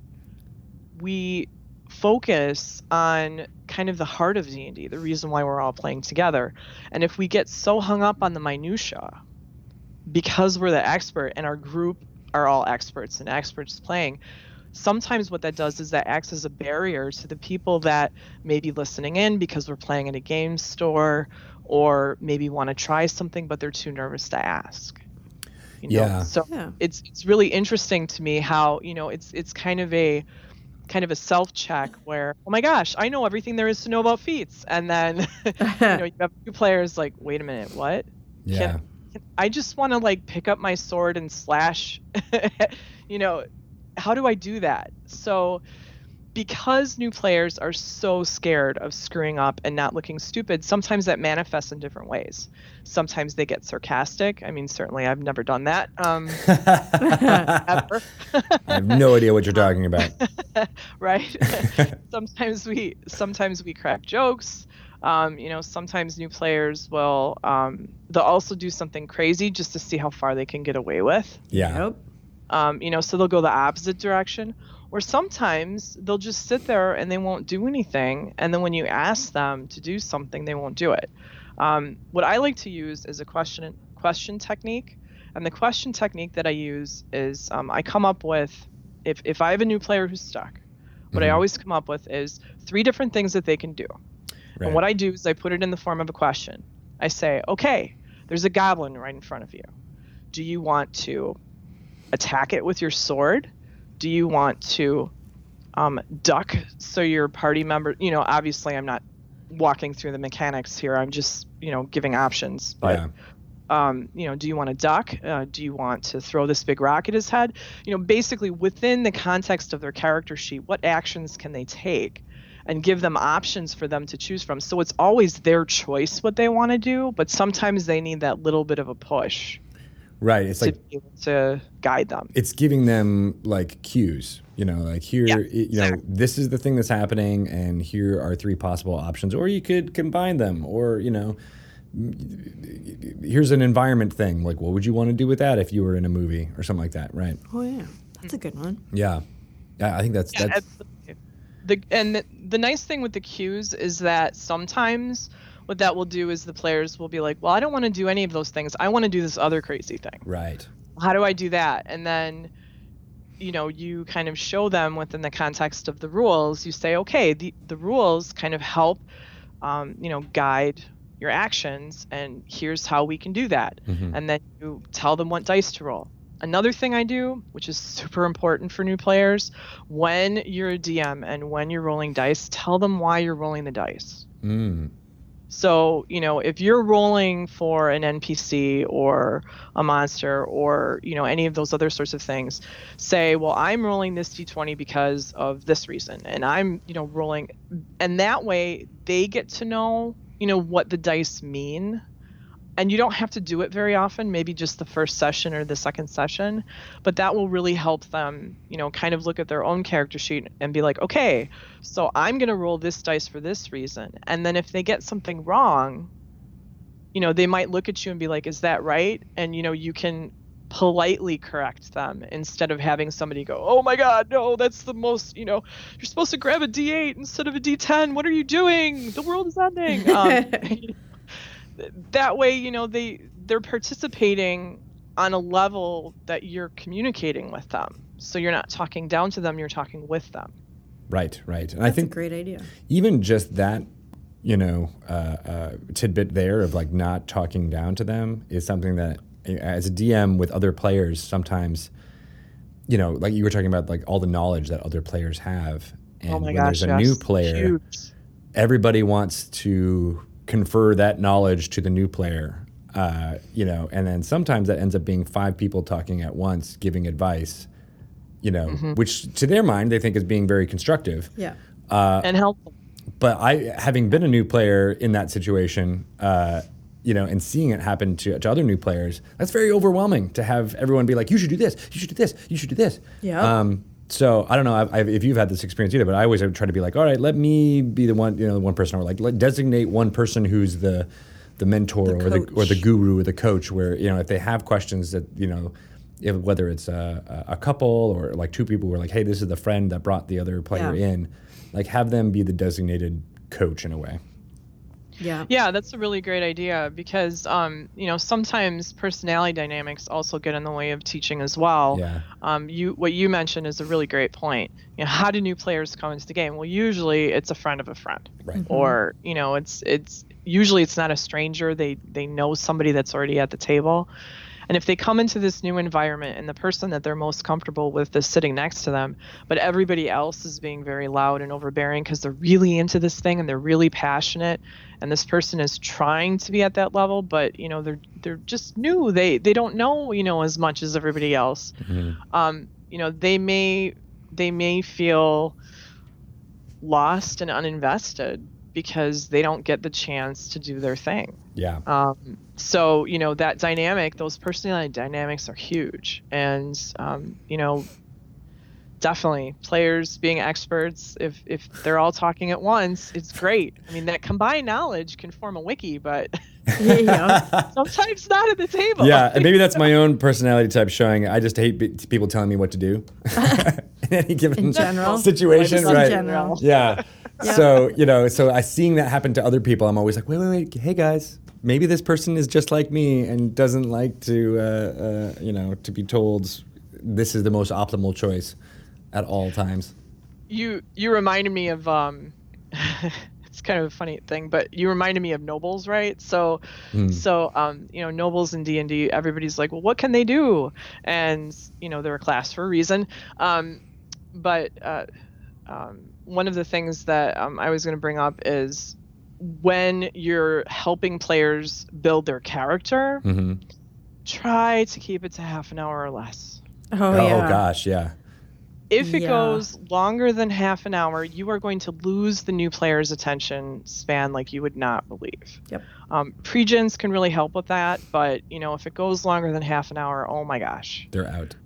we focus on kind of the heart of D&D, the reason why we're all playing together. And if we get so hung up on the minutia because we're the expert and our group are all experts and experts playing, sometimes what that does is that acts as a barrier to the people that may be listening in because we're playing at a game store or maybe want to try something but they're too nervous to ask. You know? Yeah. So Yeah. it's it's really interesting to me how, you know, it's it's kind of a kind of a self check where, oh my gosh, I know everything there is to know about feats. And then you know, you have two players like, wait a minute, what? Yeah. Can- I just want to like pick up my sword and slash. you know, how do I do that? So, because new players are so scared of screwing up and not looking stupid, sometimes that manifests in different ways. Sometimes they get sarcastic. I mean, certainly I've never done that. Um, ever. I have no idea what you're talking about. right? sometimes we sometimes we crack jokes. Um, you know, sometimes new players will um, they'll also do something crazy just to see how far they can get away with. Yeah. Nope. Um, you know, so they'll go the opposite direction. Or sometimes they'll just sit there and they won't do anything, and then when you ask them to do something, they won't do it. Um, what I like to use is a question question technique, and the question technique that I use is um, I come up with if if I have a new player who's stuck, what I Mhm. always come up with is three different things that they can do. Right. And what I do is I put it in the form of a question. I say, okay, there's a goblin right in front of you. Do you want to attack it with your sword? Do you want to um, duck so your party member, you know, obviously I'm not walking through the mechanics here. I'm just, you know, giving options. But yeah. um, you know, do you want to duck? Uh, do you want to throw this big rock at his head? You know, basically within the context of their character sheet, what actions can they take? And give them options for them to choose from. So it's always their choice what they want to do, but sometimes they need that little bit of a push Right. It's to like be able to guide them. it's giving them like cues. You know, like here, Yeah, y- you know, this is the thing that's happening, and here are three possible options, or you could combine them, or you know, here's an environment thing. Like, what would you want to do with that if you were in a movie or something like that, right? Oh yeah, that's a good one. Yeah, yeah. I think that's Yeah, that's absolutely. The and the, the nice thing with the cues is that sometimes what that will do is the players will be like, "Well, I don't want to do any of those things. I want to do this other crazy thing." right. how do I do that? And then, you know, you kind of show them within the context of the rules. You say, okay, the, the rules kind of help, um, you know, guide your actions, and here's how we can do that. Mhm. And then you tell them what dice to roll. Another thing I do, which is super important for new players, when you're a DM and when you're rolling dice, tell them why you're rolling the dice. Mm. So, you know, if you're rolling for an NPC or a monster or, you know, any of those other sorts of things, say, well, I'm rolling this d20 because of this reason. And I'm, you know, rolling. And that way they get to know, you know, what the dice mean. And you don't have to do it very often, maybe just the first session or the second session, but that will really help them, you know, kind of look at their own character sheet and be like, okay, so I'm going to roll this dice for this reason. And then if they get something wrong, you know, they might look at you and be like, is that right? And, you know, you can politely correct them instead of having somebody go, oh my God, no, that's the most, you know, you're supposed to grab a D8 instead of a D10. What are you doing? The world is ending. Um, that way, you know, they they're participating on a level that you're communicating with them. So you're not talking down to them, you're talking with them. Right, right. And I think a great idea. even just that, you know, uh, uh, tidbit there of like not talking down to them is something that, uh, as a DM with other players, sometimes, you know, like you were talking about, like all the knowledge that other players have, and oh my when gosh, there's a yes. new player, Huge. everybody wants to confer that knowledge to the new player. Uh, you know, and then sometimes that ends up being five people talking at once, giving advice. You know, Mm-hmm. which to their mind they think is being very constructive Yeah. and helpful. but I, having been a new player in that situation, uh, you know, and seeing it happen to, to other new players, that's very overwhelming to have everyone be like, "You should do this. You should do this. You should do this." Yeah. Um, so I don't know I've, I've, if you've had this experience either, but I always try to be like, "All right, let me be the one, you know, the one person, or like let, designate one person who's the the mentor The or the or the guru or the coach." Where you know, if they have questions that you know. If, whether it's a, a couple or like two people who are like, hey, this is the friend that brought the other player Yeah. in, like have them be the designated coach in a way. Yeah. Yeah, that's a really great idea because um, you know, sometimes personality dynamics also get in the way of teaching as well. Yeah. Um, you what you mentioned is a really great point. You know, how do new players come into the game? Well, usually it's a friend of a friend. Right. Or, you know, it's it's usually it's not a stranger. They they know somebody that's already at the table. And if they come into this new environment and the person that they're most comfortable with is sitting next to them, but everybody else is being very loud and overbearing because they're really into this thing and they're really passionate, and this person is trying to be at that level, but you know they're they're just new. They they don't know you know as much as everybody else. Um, you know they may they may feel lost and uninvested because they don't get the chance to do their thing. Yeah. Um, so you know that dynamic, those personality dynamics are huge, and um, you know, definitely players being experts. If if they're all talking at once, it's great. I mean, that combined knowledge can form a wiki, but yeah. sometimes not at the table. Yeah, and maybe that's my own personality type showing. I just hate be- people telling me what to do in any given In general. situation, Just in right? general. Yeah. Yeah. So you know, so I seeing that happen to other people, I'm always like, wait, wait, wait, hey guys, maybe this person is just like me and doesn't like to, uh, uh, you know, to be told this is the most optimal choice at all times. You you reminded me of um, it's kind of a funny thing, but you reminded me of nobles, right? So so um, you know nobles in D and D, everybody's like, well, what can they do? And you know they're a class for a reason. Um, but uh, um, one of the things that um, I was going to bring up is when you're helping players build their character, Mm-hmm. try to keep it to half an hour or less. Oh, Oh, yeah. gosh, yeah. If it Yeah. goes longer than half an hour, you are going to lose the new player's attention span like you would not believe. Yep. Um, Pregens can really help with that, but you know if it goes longer than half an hour, oh my gosh, They're out.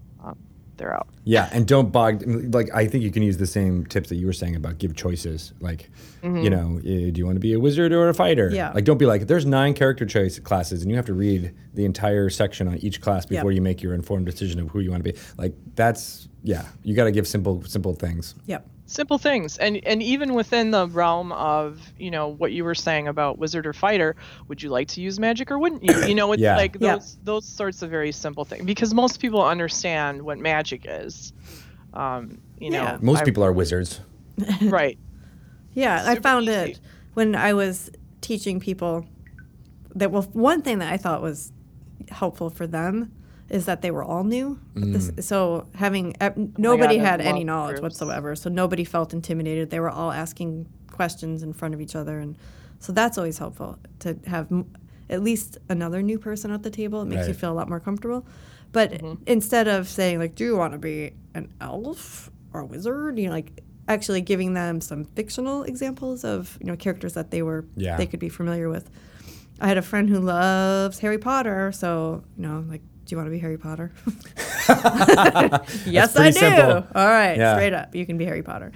They're out. Yeah, and don't bog. Like I think you can use the same tips that you were saying about give choices. Like, you know, eh, do you want to be a wizard or a fighter? Yeah. Like, don't be like, there's nine character choice classes, and you have to read the entire section on each class before Yep. you make your informed decision of who you want to be. Like, that's yeah. You got to give simple, simple things. Yep. Simple things, and and even within the realm of you know what you were saying about wizard or fighter, would you like to use magic or wouldn't you? You know, it's Yeah. like Yeah. those those sorts of very simple things because most people understand what magic is. Um, you Yeah. know, Most I- people are wizards. right. Yeah, I found easy. it when I was teaching people that well one thing that I thought was helpful for them is that they were all new. This, so having uh, nobody Mm. God, had any knowledge groups. whatsoever, so nobody felt intimidated. They were all asking questions in front of each other, and so that's always helpful to have m- at least another new person at the table. It makes you feel a lot more comfortable. But Mm-hmm. instead of saying like, "Do you want to be an elf or a wizard?" You know, like actually giving them some fictional examples of you know characters that they were Yeah. they could be familiar with. I had a friend who loves Harry Potter, so you know, like, do you want to be Harry Potter? yes, I do. simple. All right, Yeah. straight up, you can be Harry Potter.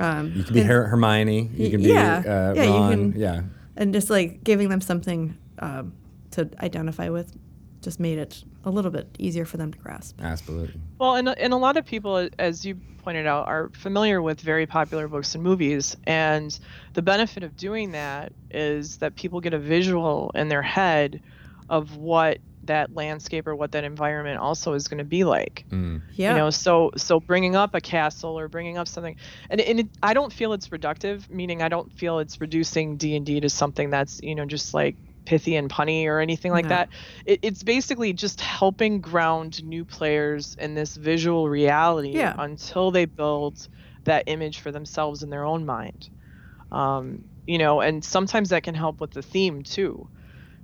Um, You can be Her- Hermione. You Y- can be yeah. uh, Yeah, you Ron. can- Yeah. and just like giving them something um, to identify with, just made it a little bit easier for them to grasp. Absolutely. Well, and, and a lot of people, as you pointed out, are familiar with very popular books and movies. And the benefit of doing that is that people get a visual in their head of what that landscape or what that environment also is going to be like. Mm. Yeah, You know, so so bringing up a castle or bringing up something, and, and it, I don't feel it's reductive. Meaning, I don't feel it's reducing D and D to something that's you know just like pithy and punny or anything like No. that. It, it's basically just helping ground new players in this visual reality Yeah. until they build that image for themselves in their own mind. Um, you know, and sometimes that can help with the theme too,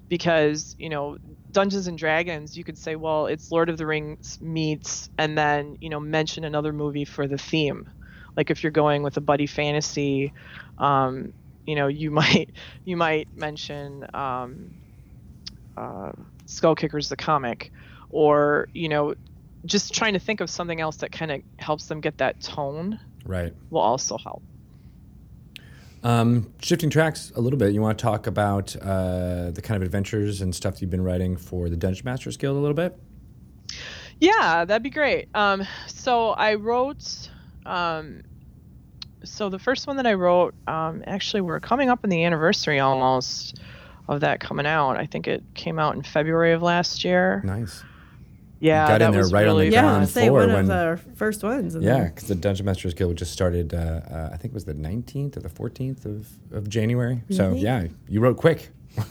because you know Dungeons and Dragons, you could say, well, it's Lord of the Rings meets, and then you know mention another movie for the theme. Like if you're going with a buddy fantasy, um, you know, you might you might mention um, uh, Skullkickers the comic, or you know, just trying to think of something else that kind of helps them get that tone Right. will also help. Um, shifting tracks a little bit, you want to talk about uh, the kind of adventures and stuff you've been writing for the Dungeon Masters Guild a little bit? Yeah, that'd be great. Um, so I wrote. Um, so the first one that I wrote, um, actually, we're coming up on the anniversary almost of that coming out. I think it came out in February of last year. Nice. Yeah, got in there was right on the really yeah, ground say floor one when- of the first ones. Yeah, because the Dungeon Masters Guild just started, uh, uh, I think it was the 19th or the 14th of, of January. So, yeah, you wrote quick.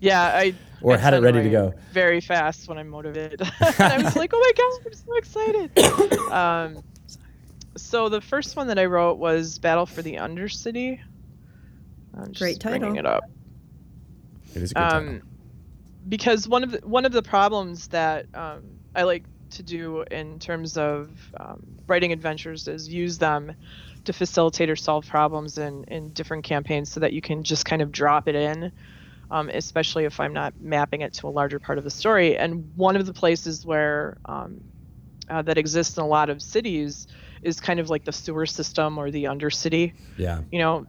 Yeah, I Or I had it ready to go. very fast when I'm motivated. I was like, oh my god, I'm so excited. um, so the first one that I wrote was Battle for the Undercity. I'm just Great bringing title. it up. it is a good title. um, because one of the, one of the problems that um, I like to do in terms of um, writing adventures is use them to facilitate or solve problems in, in different campaigns so that you can just kind of drop it in um, especially if i'm not mapping it to a larger part of the story and one of the places where um, uh, that exists in a lot of cities is kind of like the sewer system or the undercity Yeah. you know,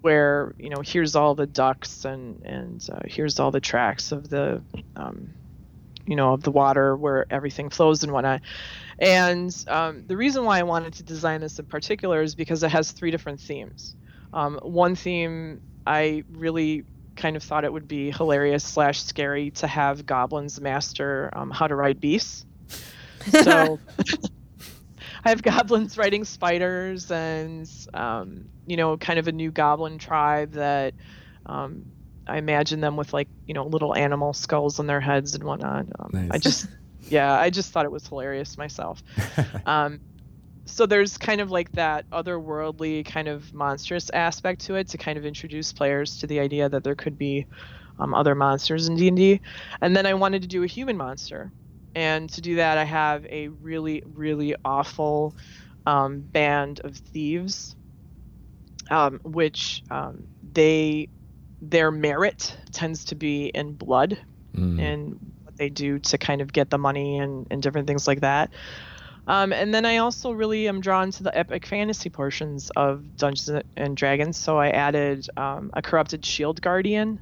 where you know here's all the ducts and and uh, here's all the tracks of the, um, you know, of the water where everything flows and whatnot. And um, the reason why I wanted to design this in particular is because it has three different themes. Um, one theme I really kind of thought it would be hilarious slash scary to have goblins master um, how to ride beasts. So I have goblins riding spiders and, um, you know, kind of a new goblin tribe that um, I imagine them with like, you know, little animal skulls on their heads and whatnot. Um, I just, yeah, I just thought it was hilarious myself. um, so there's kind of like that otherworldly kind of monstrous aspect to it to kind of introduce players to the idea that there could be um, other monsters in D&D. And then I wanted to do a human monster. And to do that, I have a really, really awful um, band of thieves, um, which um, they their merit tends to be in blood Mm. and what they do to kind of get the money and, and different things like that. Um, and then I also really am drawn to the epic fantasy portions of Dungeons and Dragons. So I added um, a corrupted shield guardian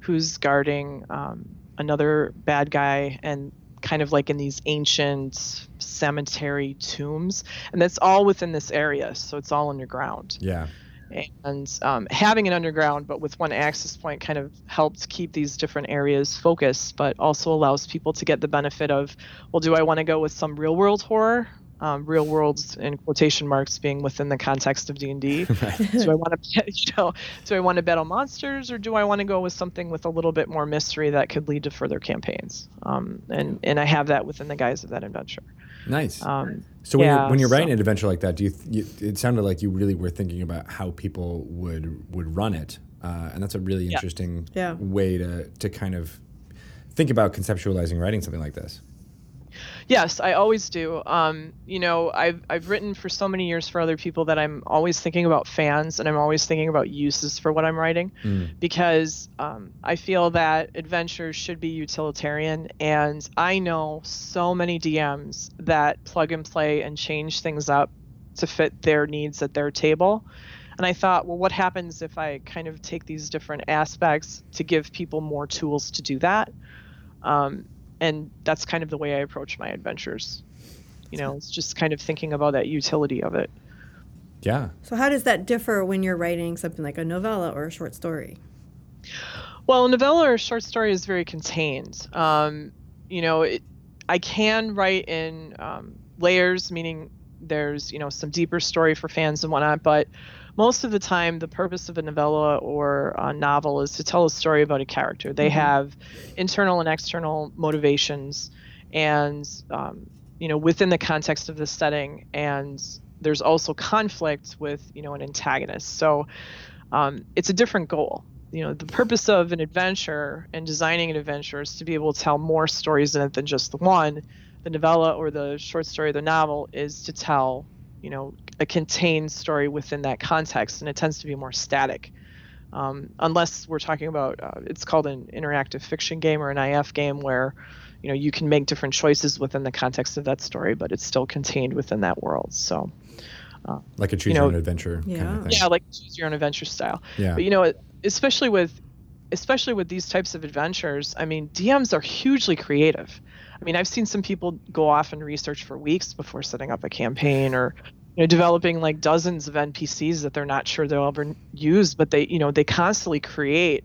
who's guarding um, another bad guy and kind of like in these ancient cemetery tombs. And that's all within this area. So it's all underground Yeah. And um, having an underground but with one access point kind of helps keep these different areas focused but also allows people to get the benefit of well do i want to go with some real world horror? Um, real worlds in quotation marks being within the context of d&d do i want to you know do i want to battle monsters or do i want to go with something with a little bit more mystery that could lead to further campaigns? Um, and and i have that within the guise of that adventure Nice. um, So when, yeah, you're, when you're writing so- an adventure like that, do you, th- you? It sounded like you really were thinking about how people would would run it, uh, and that's a really Yeah. interesting Yeah. way to to kind of think about conceptualizing writing something like this. Yes, I always do. Um, you know, I've I've written for so many years for other people that I'm always thinking about fans and I'm always thinking about uses for what I'm writing because um, I feel that adventures should be utilitarian and I know so many DMs that plug and play and change things up to fit their needs at their table. And I thought, well, what happens if I kind of take these different aspects to give people more tools to do that? Um, and that's kind of the way I approach my adventures. You know, it's just kind of thinking about that utility of it. Yeah. So how does that differ when you're writing something like a novella or a short story? Well, a novella or a short story is very contained. Um, you know, it, I can write in um, layers, meaning there's you know some deeper story for fans and whatnot. But most of the time, the purpose of a novella or a novel is to tell a story about a character. They have internal and external motivations, and um, you know within the context of the setting, and there's also conflict with you know an antagonist. So um, it's a different goal. You know, the purpose of an adventure and designing an adventure is to be able to tell more stories in it than just the one. The novella or the short story, or the novel, is to tell, you know, a contained story within that context, and it tends to be more static. Um, unless we're talking about, uh, it's called an interactive fiction game or an IF game where, you know, you can make different choices within the context of that story, but it's still contained within that world. So, Like a choose know- your own adventure kind Yeah. of thing. yeah, like choose your own adventure style. Yeah. But you know, especially with especially with these types of adventures, I mean, DMs are hugely creative. I mean, I've seen some people go off and research for weeks before setting up a campaign or you know, developing like dozens of NPCs that they're not sure they'll ever use, but they, you know, they constantly create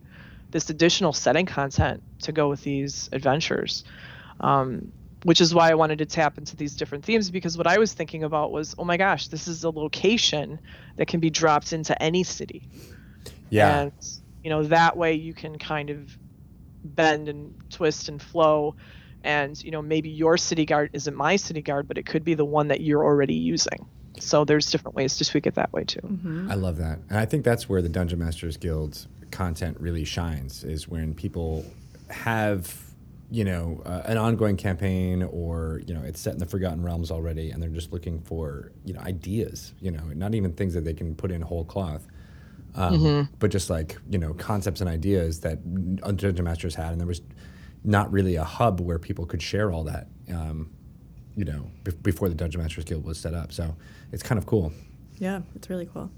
this additional setting content to go with these adventures. Um, which is why I wanted to tap into these different themes because what I was thinking about was, oh my gosh, this is a location that can be dropped into any city. Yeah. And you know that way you can kind of bend and twist and flow and you know maybe your city guard isn't my city guard but it could be the one that you're already using. So there's different ways to tweak it that way too. I love that. And I think that's where the Dungeon Masters Guild content really shines is when people have, you know, uh, an ongoing campaign or, you know, it's set in the Forgotten Realms already and they're just looking for, you know, ideas, you know, not even things that they can put in whole cloth. Um, But just like, you know, concepts and ideas that Dungeon Masters had. And there was not really a hub where people could share all that, um, you know, be- before the Dungeon Masters Guild was set up. So it's kind of cool. Yeah, it's really cool.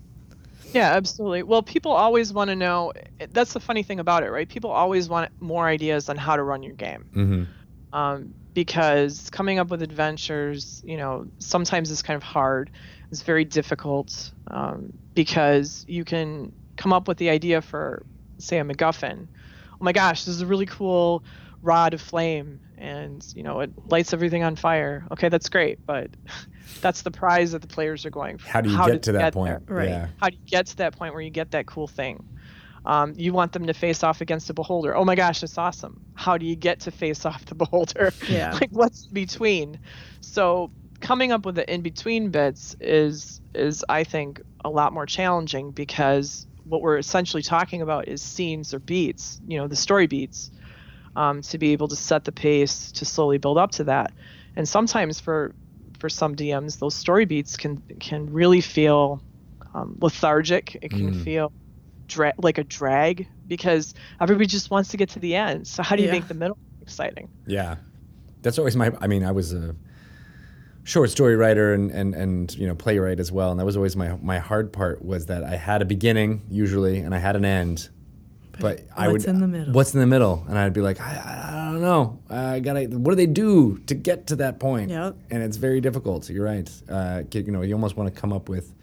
Yeah, absolutely. Well, people always want to know. That's the funny thing about it, right? People always want more ideas on how to run your game. Mm-hmm. um, because coming up with adventures, you know, sometimes is kind of hard. It's very difficult um, because you can come up with the idea for say a MacGuffin. Oh my gosh, this is a really cool rod of flame, and you know it lights everything on fire. Okay, that's great, but that's the prize that the players are going for. How do you get to that there? point? Right. Yeah. How do you get to that point where you get that cool thing? Um, you want them to face off against a beholder. Oh my gosh, it's awesome. How do you get to face off the beholder? Yeah. like what's between? So coming up with the in between bits is is I think a lot more challenging because what we're essentially talking about is scenes or beats, you know, the story beats, um, to be able to set the pace to slowly build up to that. And sometimes for for some DMs, those story beats can can really feel um, lethargic. It can feel dra- like a drag because everybody just wants to get to the end. So how do you Yeah. make the middle exciting? Yeah, that's always my. I mean, I was a short story writer and, and, and you know playwright as well, and that was always my my hard part was that I had a beginning usually and I had an end, but I would what's in the middle? What's in the middle? And I'd be like, I, I, don't know. I gotta. What do they do to get to that point? Yep. And it's very difficult. You're right. Uh, you know, you almost want to come up with.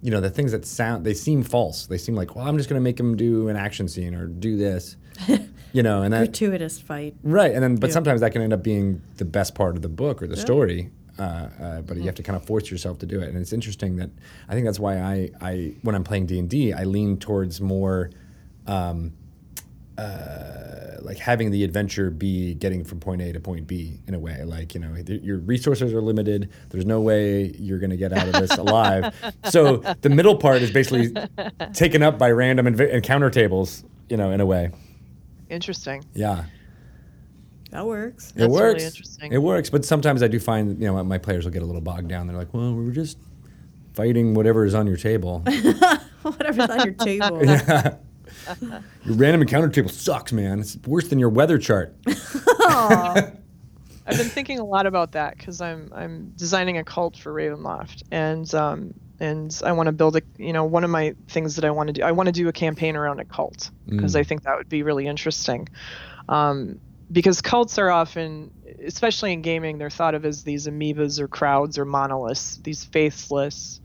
You know the things that sound they seem false. They seem like, well, I'm just going to make them do an action scene or do this, you know, and that Gratuitous fight. Right, and then but Yeah. sometimes that can end up being the best part of the book or the story. Uh, uh, but you have to kind of force yourself to do it, and it's interesting that I think that's why I, I when I'm playing D and D, I lean towards more, um, uh, like having the adventure be getting from point A to point B in a way. Like you know, th- your resources are limited. There's no way you're going to get out of this alive. So the middle part is basically taken up by random env- encounter tables. You know, in a way. Interesting. Yeah. That works. It That's really works. interesting. It works, but sometimes I do find you know my players will get a little bogged down. They're like, "Well, we were just fighting whatever is on your table. Whatever's on your table. your random encounter table sucks, man. It's worse than your weather chart." I've been thinking a lot about that because I'm I'm designing a cult for Ravenloft, and um, and I want to build a you know one of my things that I want to do I want to do a campaign around a cult because I think that would be really interesting. Um, because cults are often, especially in gaming, they're thought of as these amoebas or crowds or monoliths, these faithless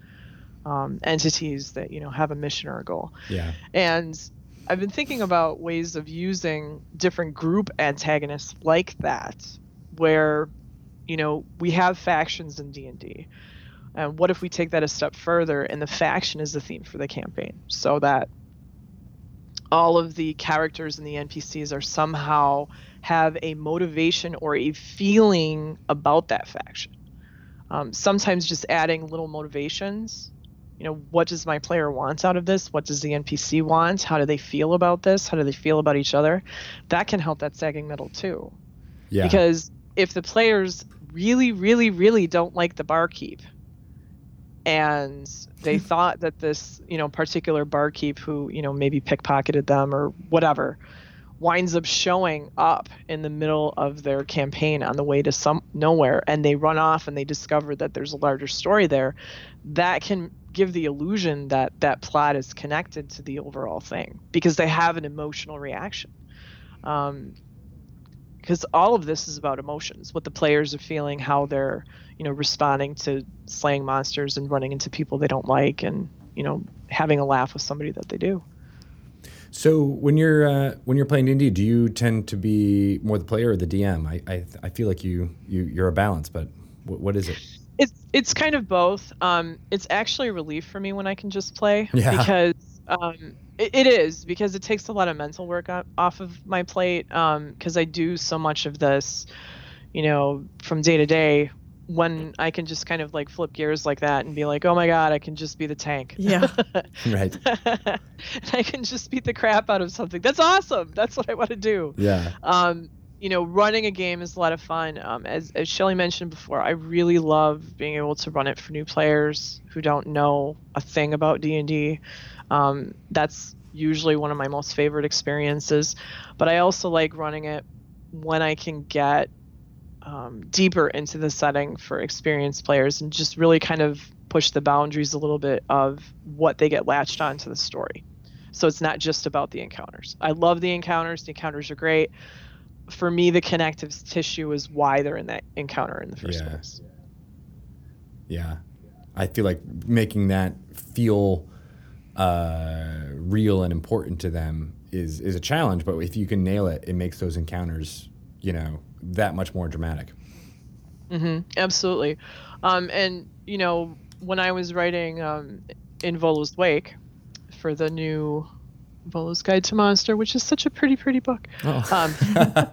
um, entities that you know have a mission or a goal. Yeah. And I've been thinking about ways of using different group antagonists like that, where, you know, we have factions in D and D, and what if we take that a step further and the faction is the theme for the campaign, so that all of the characters and the NPCs are somehow have a motivation or a feeling about that faction. Um, sometimes just adding little motivations you know what does my player want out of this? What does the npc want? How do they feel about this? How do they feel about each other? That can help that sagging middle too. Yeah. because if the players really really really don't like the barkeep and they thought that this you know particular barkeep who you know maybe pickpocketed them or whatever winds up showing up in the middle of their campaign on the way to some nowhere and they run off and they discover that there's a larger story there that can give the illusion that that plot is connected to the overall thing because they have an emotional reaction um, because all of this is about emotions what the players are feeling how they're you know responding to slaying monsters and running into people they don't like and you know having a laugh with somebody that they do So when you're uh, when you're playing D and D, do you tend to be more the player or the DM? I I, I feel like you you you're a balance, but what, what is it? It's it's kind of both um it's actually a relief for me when i can just play Yeah. because um it, it is because it takes a lot of mental work off of my plate um because i do so much of this you know from day to day when i can just kind of like flip gears like that and be like oh my god i can just be the tank Yeah. Right. i can just beat the crap out of something that's awesome that's what i want to do Yeah. um, you know, running a game is a lot of fun. Um, as as Shelly mentioned before, I really love being able to run it for new players who don't know a thing about D and D. Um, that's usually one of my most favorite experiences. But I also like running it when I can get um, deeper into the setting for experienced players and just really kind of push the boundaries a little bit of what they get latched onto the story. So it's not just about the encounters. I love the encounters. The encounters are great. For me, the connective tissue is why they're in that encounter in the first Yeah. place. Yeah, I feel like making that feel uh, real and important to them is is a challenge. But if you can nail it, it makes those encounters, you know, that much more dramatic. Mm-hmm. Absolutely. Um, and, you know, when I was writing um, in Volo's Wake for the new Volo's Guide to Monster, which is such a pretty, pretty book. Um,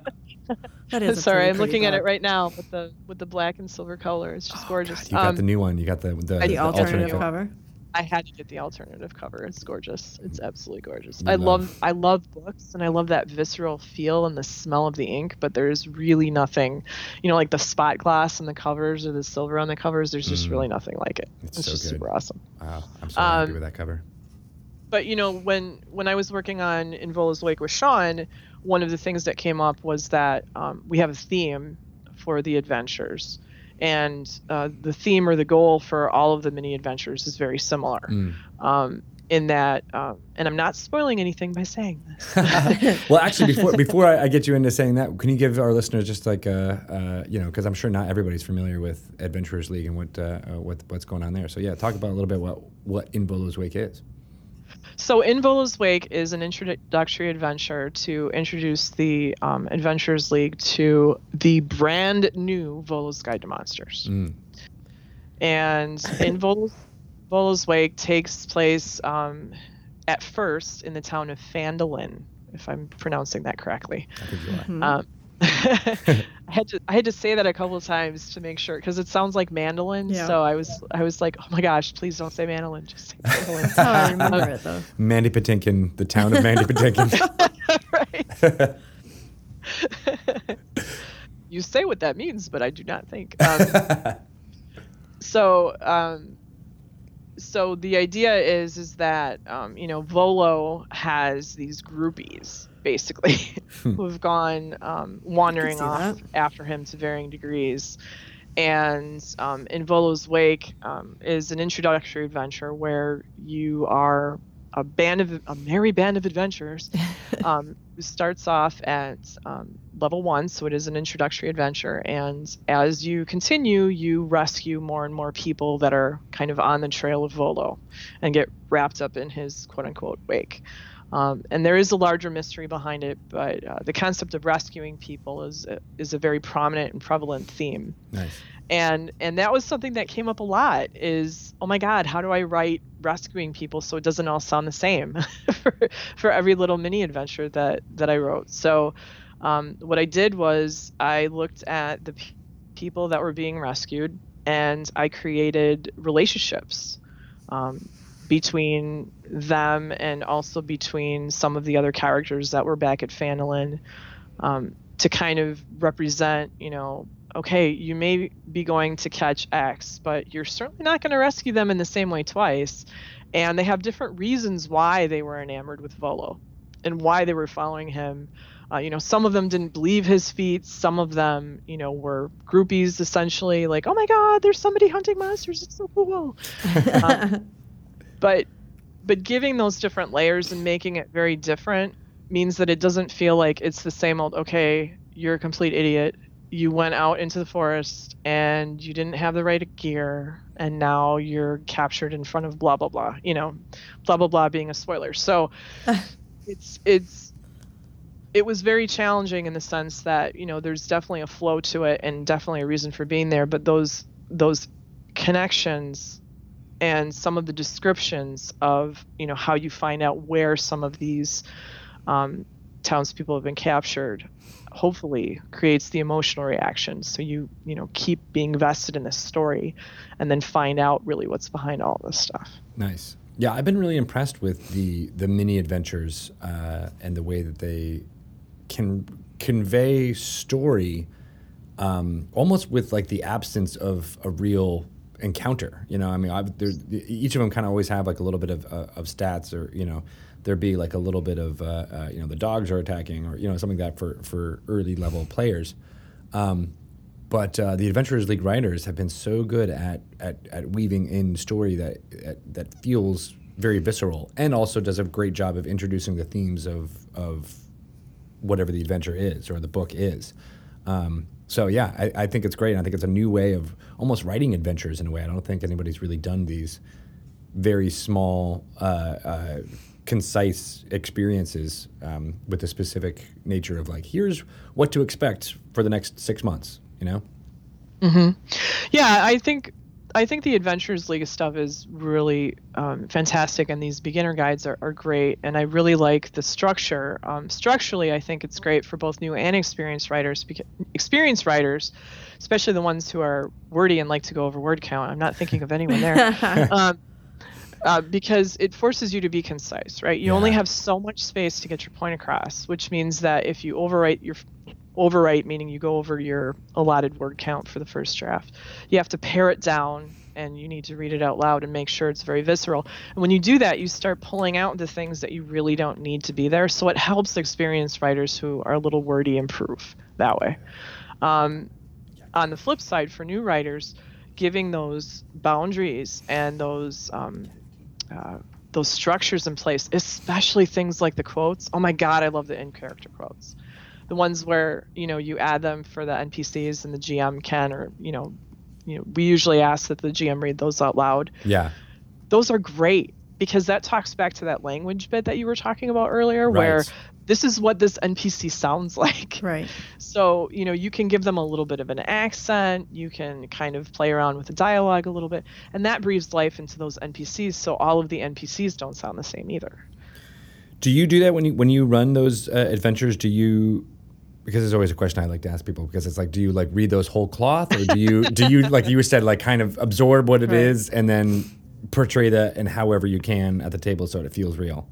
That is. sorry, I'm pretty looking at it right now with the with the black and silver color. It's just gorgeous. You got Um, the new one. You got the the, The alternative cover. I had to get the alternative cover. It's gorgeous. It's absolutely gorgeous. You I love- love I love books and I love that visceral feel and the smell of the ink, but there's really nothing, you know, like the spot glass on the covers or the silver on the covers, there's just really nothing like it. Mm. It's It's, so just good. super awesome. Wow, I'm so happy Um, with that cover. But you know, when when I was working on In Volo's Wake with Sean, one of the things that came up was that um, we have a theme for the adventures. And uh, the theme or the goal for all of the mini adventures is very similar. Mm. Um, in that, um, and I'm not spoiling anything by saying this. well, actually, before before I, I get you into saying that, can you give our listeners just like a, uh, you know, because I'm sure not everybody's familiar with Adventurers League and what uh, uh, what what's going on there. So yeah, talk about a little bit what what In Volo's Wake is. So, In Volo's Wake is an introductory adventure to introduce the um, Adventurers League to the brand new Volo's Guide to Monsters. Mm. And In Volo's, Volo's Wake takes place um, at first in the town of Phandalin, if I'm pronouncing that correctly. I think you are. Mm-hmm. Um, I had to I had to say that a couple of times to make sure because it sounds like mandolin. Yeah. So I was I was like, oh my gosh, please don't say mandolin, just say mandolin. That's how I remember it though. Mandy Patinkin, the town of Mandy Patinkin. right. you say what that means, but I do not think. Um, so, um, so the idea is is that um, you know Volo has these groupies basically who have gone um, wandering off that. after him to varying degrees. And um, in Volo's Wake um, is an introductory adventure where you are a band of a merry band of adventurers um, who starts off at um, level one, so it is an introductory adventure. And as you continue, you rescue more and more people that are kind of on the trail of Volo and get wrapped up in his quote unquote wake. Um, and there is a larger mystery behind it, but uh, the concept of rescuing people is a, is a very prominent and prevalent theme. Nice. and and that was something that came up a lot is oh my god how do i write rescuing people so it doesn't all sound the same for, for every little mini adventure that that i wrote? So um, what i did was i looked at the p- people that were being rescued and i created relationships. Um, between them and also between some of the other characters that were back at Phandalin um, to kind of represent, you know, okay, you may be going to catch X, but you're certainly not going to rescue them in the same way twice. And they have different reasons why they were enamored with Volo and why they were following him. Uh, you know, some of them didn't believe his feats. Some of them, you know, were groupies essentially, like, oh my God, there's somebody hunting monsters. It's so cool. Um, but but giving those different layers and making it very different means that it doesn't feel like it's the same old okay you're a complete idiot. You went out into the forest and you didn't have the right gear and now you're captured in front of blah blah blah you know blah blah blah being a spoiler. So it's it's it was very challenging in the sense that you know there's definitely a flow to it and definitely a reason for being there but those those connections and some of the descriptions of you know how you find out where some of these um, townspeople have been captured hopefully creates the emotional reaction so you you know keep being vested in this story and then find out really what's behind all this stuff Nice. Yeah, I've been really impressed with the the mini adventures uh, and the way that they can convey story um, almost with like the absence of a real encounter. You know, I mean, each of them kind of always have like a little bit of, uh, of stats, or you know, there'd be like a little bit of uh, uh, you know the dogs are attacking, or you know something like that for for early level players. Um, but uh, the Adventurers League writers have been so good at, at, at weaving in story that at, that feels very visceral, and also does a great job of introducing the themes of of whatever the adventure is or the book is. Um, so yeah, I, I think it's great. I think it's a new way of almost writing adventures in a way. I don't think anybody's really done these very small, uh, uh, concise experiences um, with the specific nature of like, here's what to expect for the next six months. You know. Yeah, I think I think the Adventures League stuff is really um, fantastic, and these beginner guides are, are great. And I really like the structure. Um, structurally, I think it's great for both new and experienced writers. Because experienced writers, especially the ones who are wordy and like to go over word count. I'm not thinking of anyone there. um, uh, because it forces you to be concise, right? You only have so much space to get your point across, which means that if you overwrite your overwrite, meaning you go over your allotted word count for the first draft, you have to pare it down and you need to read it out loud and make sure it's very visceral. And when you do that, you start pulling out the things that you really don't need to be there. So it helps experienced writers who are a little wordy improve that way. Um, on the flip side, for new writers, giving those boundaries and those um, uh, those structures in place, especially things like the quotes. Oh my God, I love the in character quotes. The ones where you know you add them for the NPCs and the GM can, or you know, you know, we usually ask that the GM read those out loud. Yeah. Those are great because that talks back to that language bit that you were talking about earlier, where this is what this NPC sounds like. Right. So, you know, you can give them a little bit of an accent, you can kind of play around with the dialogue a little bit, and that breathes life into those NPCs so all of the NPCs don't sound the same either. Do you do that when you when you run those uh, adventures? Do you because it's always a question I like to ask people because it's like, do you like read those whole cloth or do you do you like you said like kind of absorb what it is Right. and then portray that in however you can at the table so it feels real?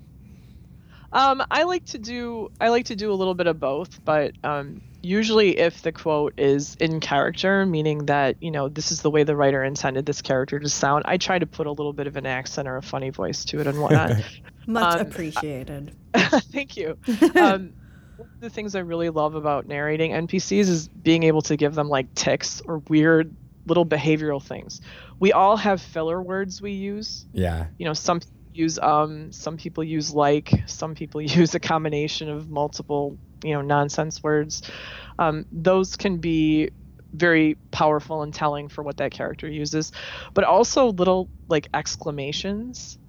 Um, I like to do I like to do a little bit of both, but um, usually if the quote is in character, meaning that you know this is the way the writer intended this character to sound, I try to put a little bit of an accent or a funny voice to it and whatnot. Much Um, appreciated. Thank you. One of the things I really love about narrating NPCs is being able to give them like ticks or weird little behavioral things. We all have filler words we use. Yeah. You know, some people use um, some people use like, some people use a combination of multiple, you know, nonsense words. Um, those can be very powerful and telling for what that character uses, but also little like exclamations.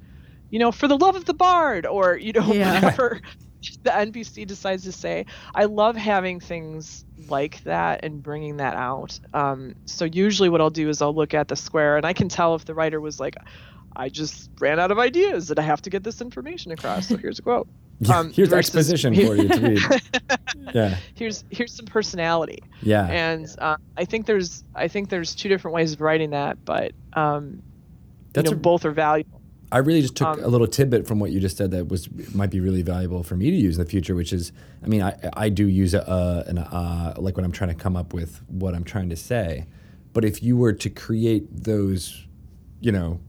You know, for the love of the bard, or you know, Yeah. whatever the NPC decides to say. I love having things like that and bringing that out. Um, so usually, what I'll do is I'll look at the square, and I can tell if the writer was like, "I just ran out of ideas, and I have to get this information across." So here's a quote. Yeah, Um, here's versus- exposition for you to read. Yeah. here's here's some personality Yeah. and uh, I think there's I think there's two different ways of writing that, but um, That's you know a- both are valuable. I really just took Um, a little tidbit from what you just said that was might be really valuable for me to use in the future. Which is, I mean, I I do use a, a an uh, like when I'm trying to come up with what I'm trying to say. But if you were to create those, you know,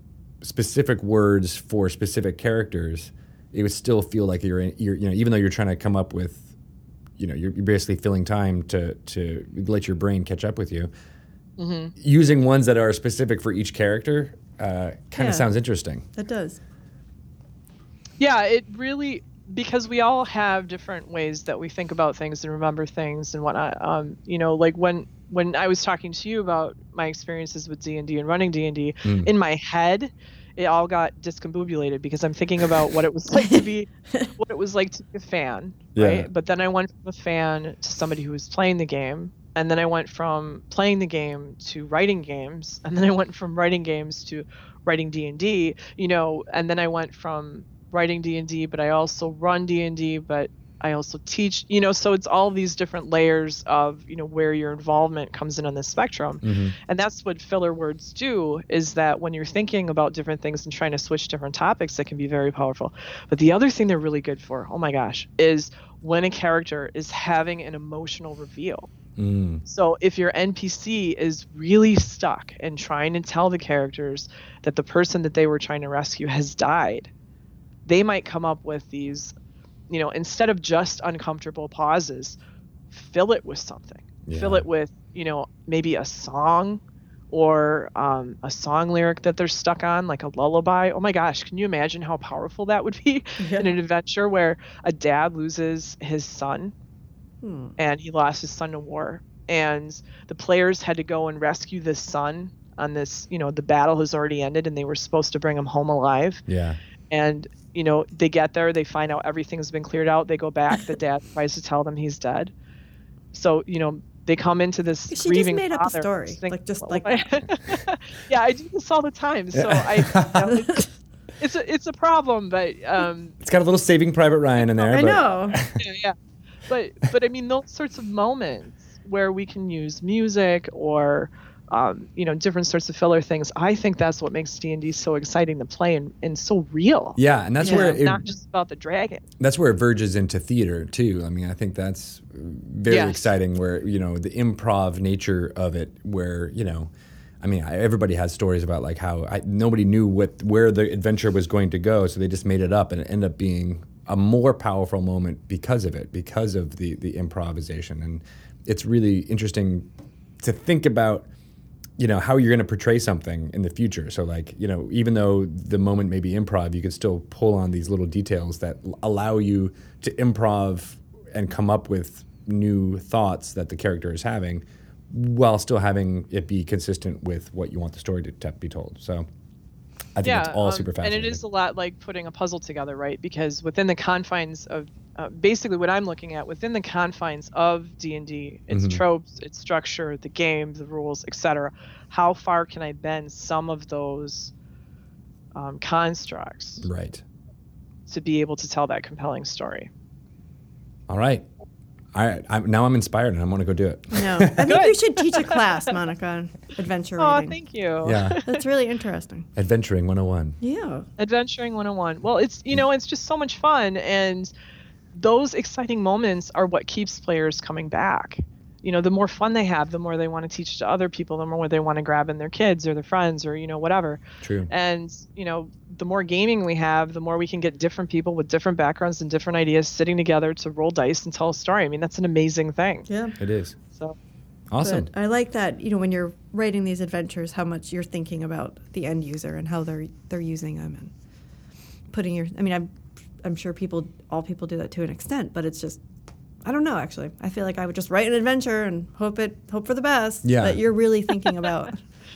specific words for specific characters, it would still feel like you're in, you're you know even though you're trying to come up with, you know, you're, you're basically filling time to to let your brain catch up with you. Using ones that are specific for each character uh, kind Yeah. of sounds interesting. That does. Yeah, it really because we all have different ways that we think about things and remember things and whatnot. Um, you know, like when when I was talking to you about my experiences with D and D and running D and D, Mm. in my head, it all got discombobulated because I'm thinking about what it was like to be what it was like to be a fan, Yeah. right? But then I went from a fan to somebody who was playing the game, and then I went from playing the game to writing games, and then I went from writing games to writing D and D, you know, and then I went from writing D and D, but I also run D and D, but I also teach, you know, so it's all these different layers of, you know, where your involvement comes in on the spectrum. Mm-hmm. And that's what filler words do is that when you're thinking about different things and trying to switch different topics, that can be very powerful. But the other thing they're really good for, oh my gosh, is when a character is having an emotional reveal. Mm. So if your NPC is really stuck and trying to tell the characters that the person that they were trying to rescue has died, they might come up with these, you know, instead of just uncomfortable pauses, fill it with something. Fill it with, you know, maybe a song or um, a song lyric that they're stuck on, like a lullaby. Oh my gosh, can you imagine how powerful that would be in an adventure where a dad loses his son Hmm. and he lost his son to war and the players had to go and rescue this son on this you know the battle has already ended and they were supposed to bring him home alive Yeah. and you know they get there they find out everything's been cleared out they go back the dad tries to tell them he's dead so you know they come into this She just grieving made up a story, think- like, just like yeah i do this all the time so i you know, it's, it's a it's a problem but um It's got a little Saving Private Ryan in there. I but- know. yeah, yeah. But but I mean those sorts of moments where we can use music or um, you know different sorts of filler things. I think that's what makes D and D so exciting to play and, and so real. Yeah, and that's where know, it, not just about the dragon. that's where it verges into theater too. I mean, I think that's very Yes. exciting. Where you know the improv nature of it, where you know, I mean, I, everybody has stories about like how I, nobody knew what where the adventure was going to go, so they just made it up, and it ended up being a more powerful moment because of it, because of the the improvisation, and it's really interesting to think about you know how you're going to portray something in the future. So like you know even though the moment may be improv you can still pull on these little details that allow you to improv and come up with new thoughts that the character is having while still having it be consistent with what you want the story to, to be told. So i think yeah, it's all um, super and it is a lot like putting a puzzle together, right? Because within the confines of uh, basically what I'm looking at within the confines of D and D, its Mhm. tropes, its structure, the game, the rules, etc. How far can I bend some of those um, constructs right to be able to tell that compelling story? all right I, I now i'm inspired and i want to go do it No, I think you should teach a class, Monica, on adventure Oh, reading. thank you. yeah That's really interesting. adventuring 101 Yeah. Adventuring 101. Well, it's you know, it's just so much fun and those exciting moments are what keeps players coming back. You know, the more fun they have, the more they want to teach to other people, the more they want to grab in their kids or their friends or you know whatever. true And, you know, the more gaming we have, the more we can get different people with different backgrounds and different ideas sitting together to roll dice and tell a story. I mean, that's an amazing thing. Yeah. it is So, awesome But I like that, you know, when you're writing these adventures, how much you're thinking about the end user and how they're they're using them and putting your. I mean, I'm I'm sure people, all people do that to an extent, but it's just, I don't know. Actually, I feel like I would just write an adventure and hope it hope for the best. Yeah. That you're really thinking about.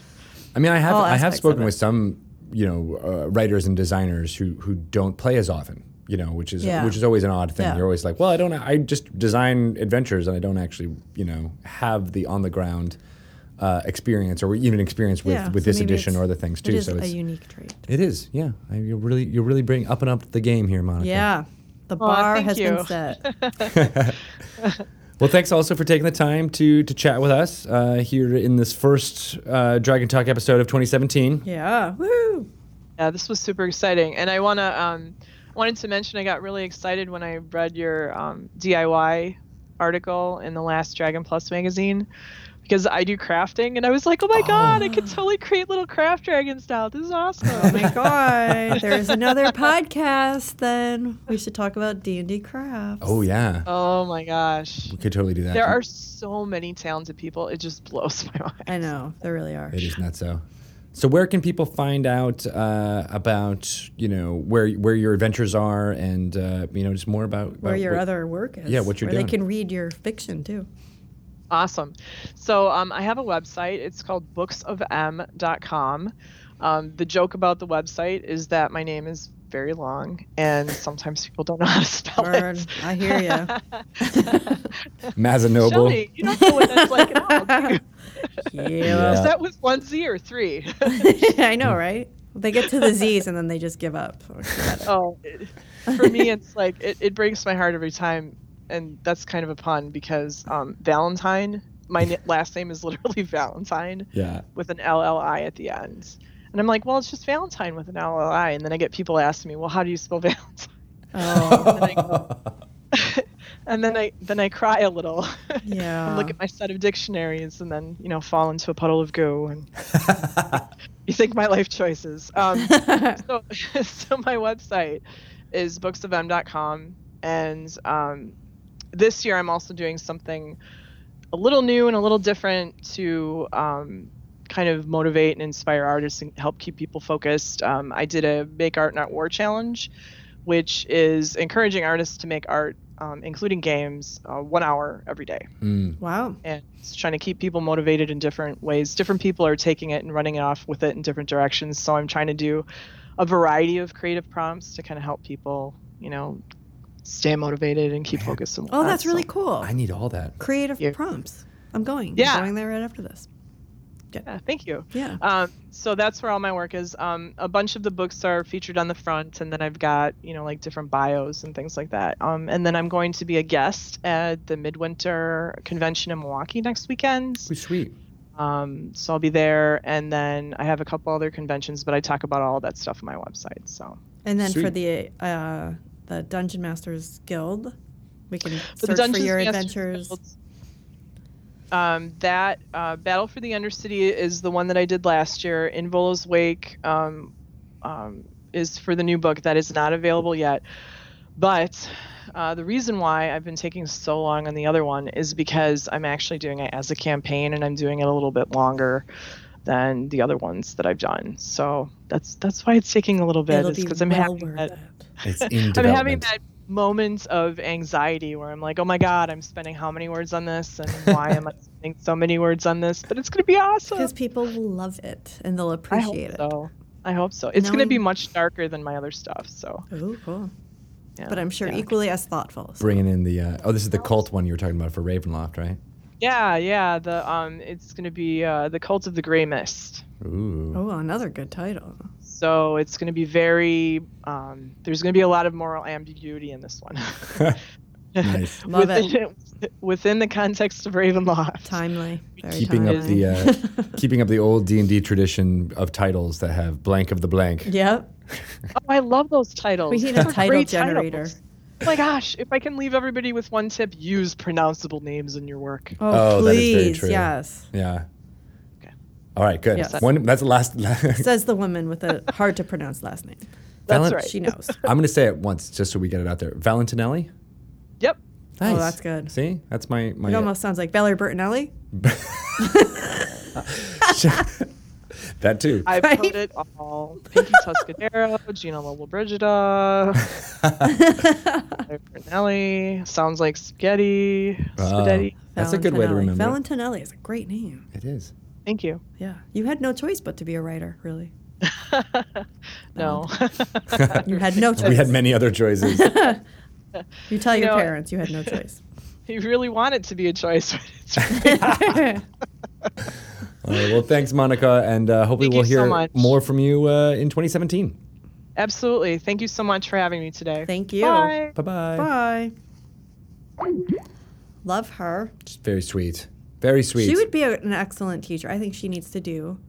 I mean, I have I have spoken with some you know uh, writers and designers who who don't play as often. You know, which is Yeah. which is always an odd thing. Yeah. You're always like, well, I don't. I just design adventures, and I don't actually, you know, have the on the ground uh, experience or even experience with yeah. with so this edition or other things too. It is so it's a unique trait. it is, yeah. I, you're really you're really bringing up and up the game here, Monica. Yeah. The bar thank has you. been set. Well, thanks also for taking the time to to chat with us uh, here in this first uh, Dragon Talk episode of 2017. yeah. Woo. Yeah, this was super exciting, and I wanna um, wanted to mention I got really excited when I read your um, DIY article in the last Dragon Plus magazine because I do crafting, and I was like, oh my god, I could totally create little craft dragons now. This is awesome. Oh my god. There's another podcast then. We should talk about D&D crafts. Oh yeah, oh my gosh, we could totally do that. there are so many talented people. It just blows my mind. I know. There really are. It is not so. So where can people find out uh, about you know where where your adventures are and uh, you know just more about, Where your what- other work is. Yeah, what you're where doing. they can read your fiction too. Awesome. So um, I have a website. It's called booksofm.com. Um, the joke about the website is that my name is very long, and sometimes people don't know how to spell Word. it. I hear you. Mazzanoble. Shelly, you don't know what that's like at all. do? Yeah. Is that with one Z or three? I know, right? They get to the Z's and then they just give up. or forget it. oh, it- for me, it's like it, it breaks my heart every time, and that's kind of a pun because um, Valentine. My last name is literally Valentine. Yeah. with an LLI at the end. And I'm like, well, it's just Valentine with an LLI. And then I get people asking me, well, how do you spell Valentine? Oh, And then I, go, and then I then I cry a little. Yeah. and look at my set of dictionaries, and then you know fall into a puddle of goo, and you think my life choices. Um, so, so my website is booksofm.com, and um, this year I'm also doing something a little new and a little different to um, kind of motivate and inspire artists and help keep people focused. Um, I did a Make Art Not War challenge, which is encouraging artists to make art um, including games, uh, one hour every day. Wow. And it's trying to keep people motivated in different ways. Different people are taking it and running it off with it in different directions. So I'm trying to do a variety of creative prompts to kind of help people, you know, stay motivated and keep focused. And Oh, whatnot. that's really So- cool. I need all that. Creative Yeah. prompts. I'm going. Yeah. I'm going there right after this. Yeah, thank you. Yeah. Um, so that's where all my work is. Um, a bunch of the books are featured on the front, and then I've got you know like different bios and things like that. Um, and then I'm going to be a guest at the Midwinter Convention in Milwaukee next weekend. Oh, sweet. Um, so I'll be there, and then I have a couple other conventions, but I talk about all that stuff on my website. So And then for the uh, the Dungeon Masters Guild, we can search the for your Masters adventures. Guild, Um, that uh, Battle for the Undercity is the one that I did last year. In Volo's Wake um, um, is for the new book that is not available yet. But uh, the reason why I've been taking so long on the other one is because I'm actually doing it as a campaign and I'm doing it a little bit longer than the other ones that I've done. So that's that's why it's taking a little bit. It'll is be because I'm well having worth that, it. It's in I'm having that moment of anxiety where I'm like, oh my god, I'm spending how many words on this, and why am I spending so many words on this? But it's gonna be awesome. Because people will love it and they'll I appreciate hope it. so. I hope so. It's gonna be much darker than my other stuff. So, Oh, cool. yeah. But I'm sure yeah. equally as thoughtful. so- Bringing in the uh, oh, this is the cult one you were talking about for Ravenloft, right? Yeah, yeah. The um, it's gonna be uh, the Cult of the Grey Mist. Ooh. Oh, another good title. So it's gonna be very. Um, there's gonna be a lot of moral ambiguity in this one. Nice. Love within, within the context of Ravenloft. Timely. Very keeping up the uh, keeping up the old D and D tradition of titles that have blank of the blank. Yep. Oh, I love those titles. We need a title generator. titles. Oh my gosh, if I can leave everybody with one tip, use pronounceable names in your work. Oh, Oh, that is please. very true. Yes. Yeah. Okay. All right. Good. Yes. One. That's the last. Says the woman with a hard to pronounce last name. That's Valent- right. She knows. I'm going to say it once just so we get it out there. Valentinelli. Yep. Nice. Oh, that's good. See, that's my my. It almost sounds like Valerie Bertinelli. that too. I've Right? heard it all. Pinky Tuscadero, Gina Lollobrigida, Nelly. Sounds like spaghetti. Spaghetti. That's a good way to remember. it. Valentinelli is a great name. It is. Thank you. Yeah. You had no choice but to be a writer, really. no. You had no choice. We had many other choices. You tell You your know- parents you had no choice. you really want it to be a choice. but it's All right, well, thanks, Monica, and uh, hopefully Thank we'll you so hear more from you uh, in 2017. Absolutely. Thank you so much for having me today. Thank you. Bye. Bye bye. Bye. Love her. Just very sweet. Very sweet. She would be a, an excellent teacher. I think she needs to do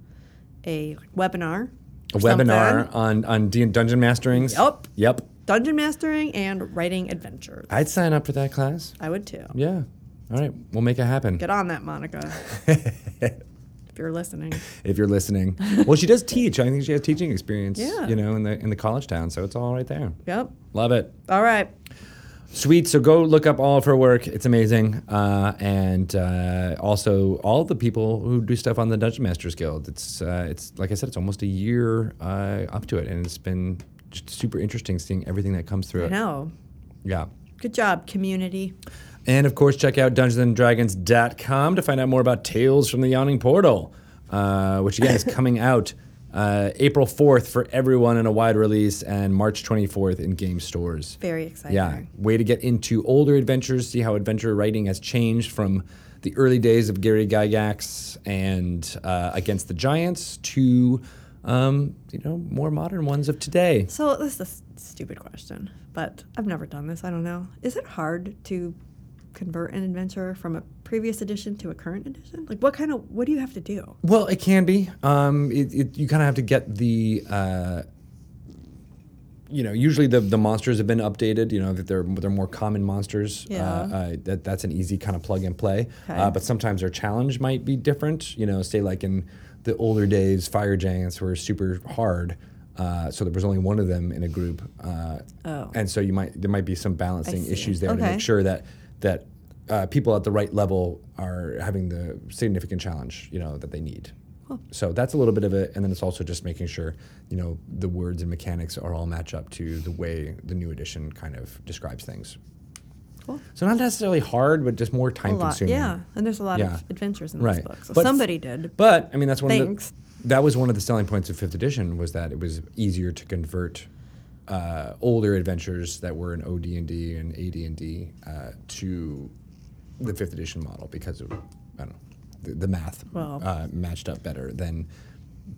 a webinar. a webinar something. on on D- dungeon masterings. Yep. Yep. Dungeon mastering and writing adventures. I'd sign up for that class. I would too. Yeah. All right, we'll make it happen. Get on that, Monica. if you're listening. if you're listening. well, she does teach. I think she has teaching experience. Yeah. You know, in the in the college town, so it's all right there. Yep. Love it. All right. Sweet. So go look up all of her work. It's amazing. Uh, and uh, also all the people who do stuff on the Dungeon Masters Guild. It's uh, it's like I said, it's almost a year uh, up to it, and it's been super interesting seeing everything that comes through I it. know. Yeah. Good job, community. And of course, check out DungeonsandDragons.com to find out more about Tales from the Yawning Portal, uh, which again is coming out uh, April 4th for everyone in a wide release and March 24th in game stores. Very exciting. Yeah, way to get into older adventures, see how adventure writing has changed from the early days of Gary Gygax and uh, Against the Giants to, um, you know, more modern ones of today. So this is a stupid question, but I've never done this. I don't know. Is it hard to convert an adventure from a previous edition to a current edition? Like, what kind of what do you have to do? Well, it can be. Um, it, it, you kind of have to get the. Uh, you know, usually the, the monsters have been updated. You know that they're they're more common monsters. Yeah. Uh, uh, that that's an easy kind of plug and play. Okay. Uh, but sometimes their challenge might be different. You know, say like in the older days, fire giants were super hard. Uh, so there was only one of them in a group. Uh, Oh. And so you might there might be some balancing issues there to make sure that that uh, people at the right level are having the significant challenge you know that they need. So that's a little bit of it, and then it's also just making sure you know the words and mechanics are all match up to the way the new edition kind of describes things. Cool. So not necessarily hard, but just more A time lot, consuming. yeah. And there's a lot Yeah. of adventures in Right. this book. So But- somebody did. But I mean, that's one Thanks. of the, that was one of the selling points of fifth edition was that it was easier to convert uh, older adventures that were in OD&D and AD&D uh, to the fifth edition model because of I don't know the, the math Well- uh, matched up better than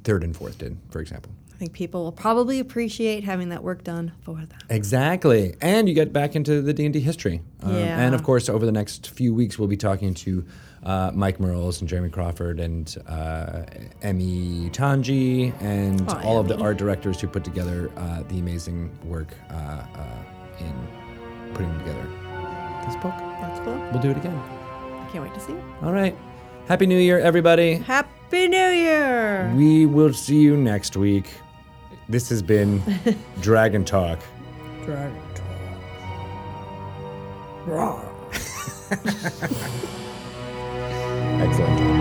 third and fourth did, for example. I think people will probably appreciate having that work done for them. Exactly, and you get back into the D and D history. Um, Yeah. And of course, over the next few weeks, we'll be talking to uh, Mike Mearls and Jeremy Crawford and uh, Emi Tanji and Oh, all of the art directors who put together uh, the amazing work uh, uh, in putting together this book. That's cool. We'll do it again. I can't wait to see it. All right. Happy New Year, everybody. Happy New Year! We will see you next week. This has been Dragon Talk. Dragon Talk. Excellent.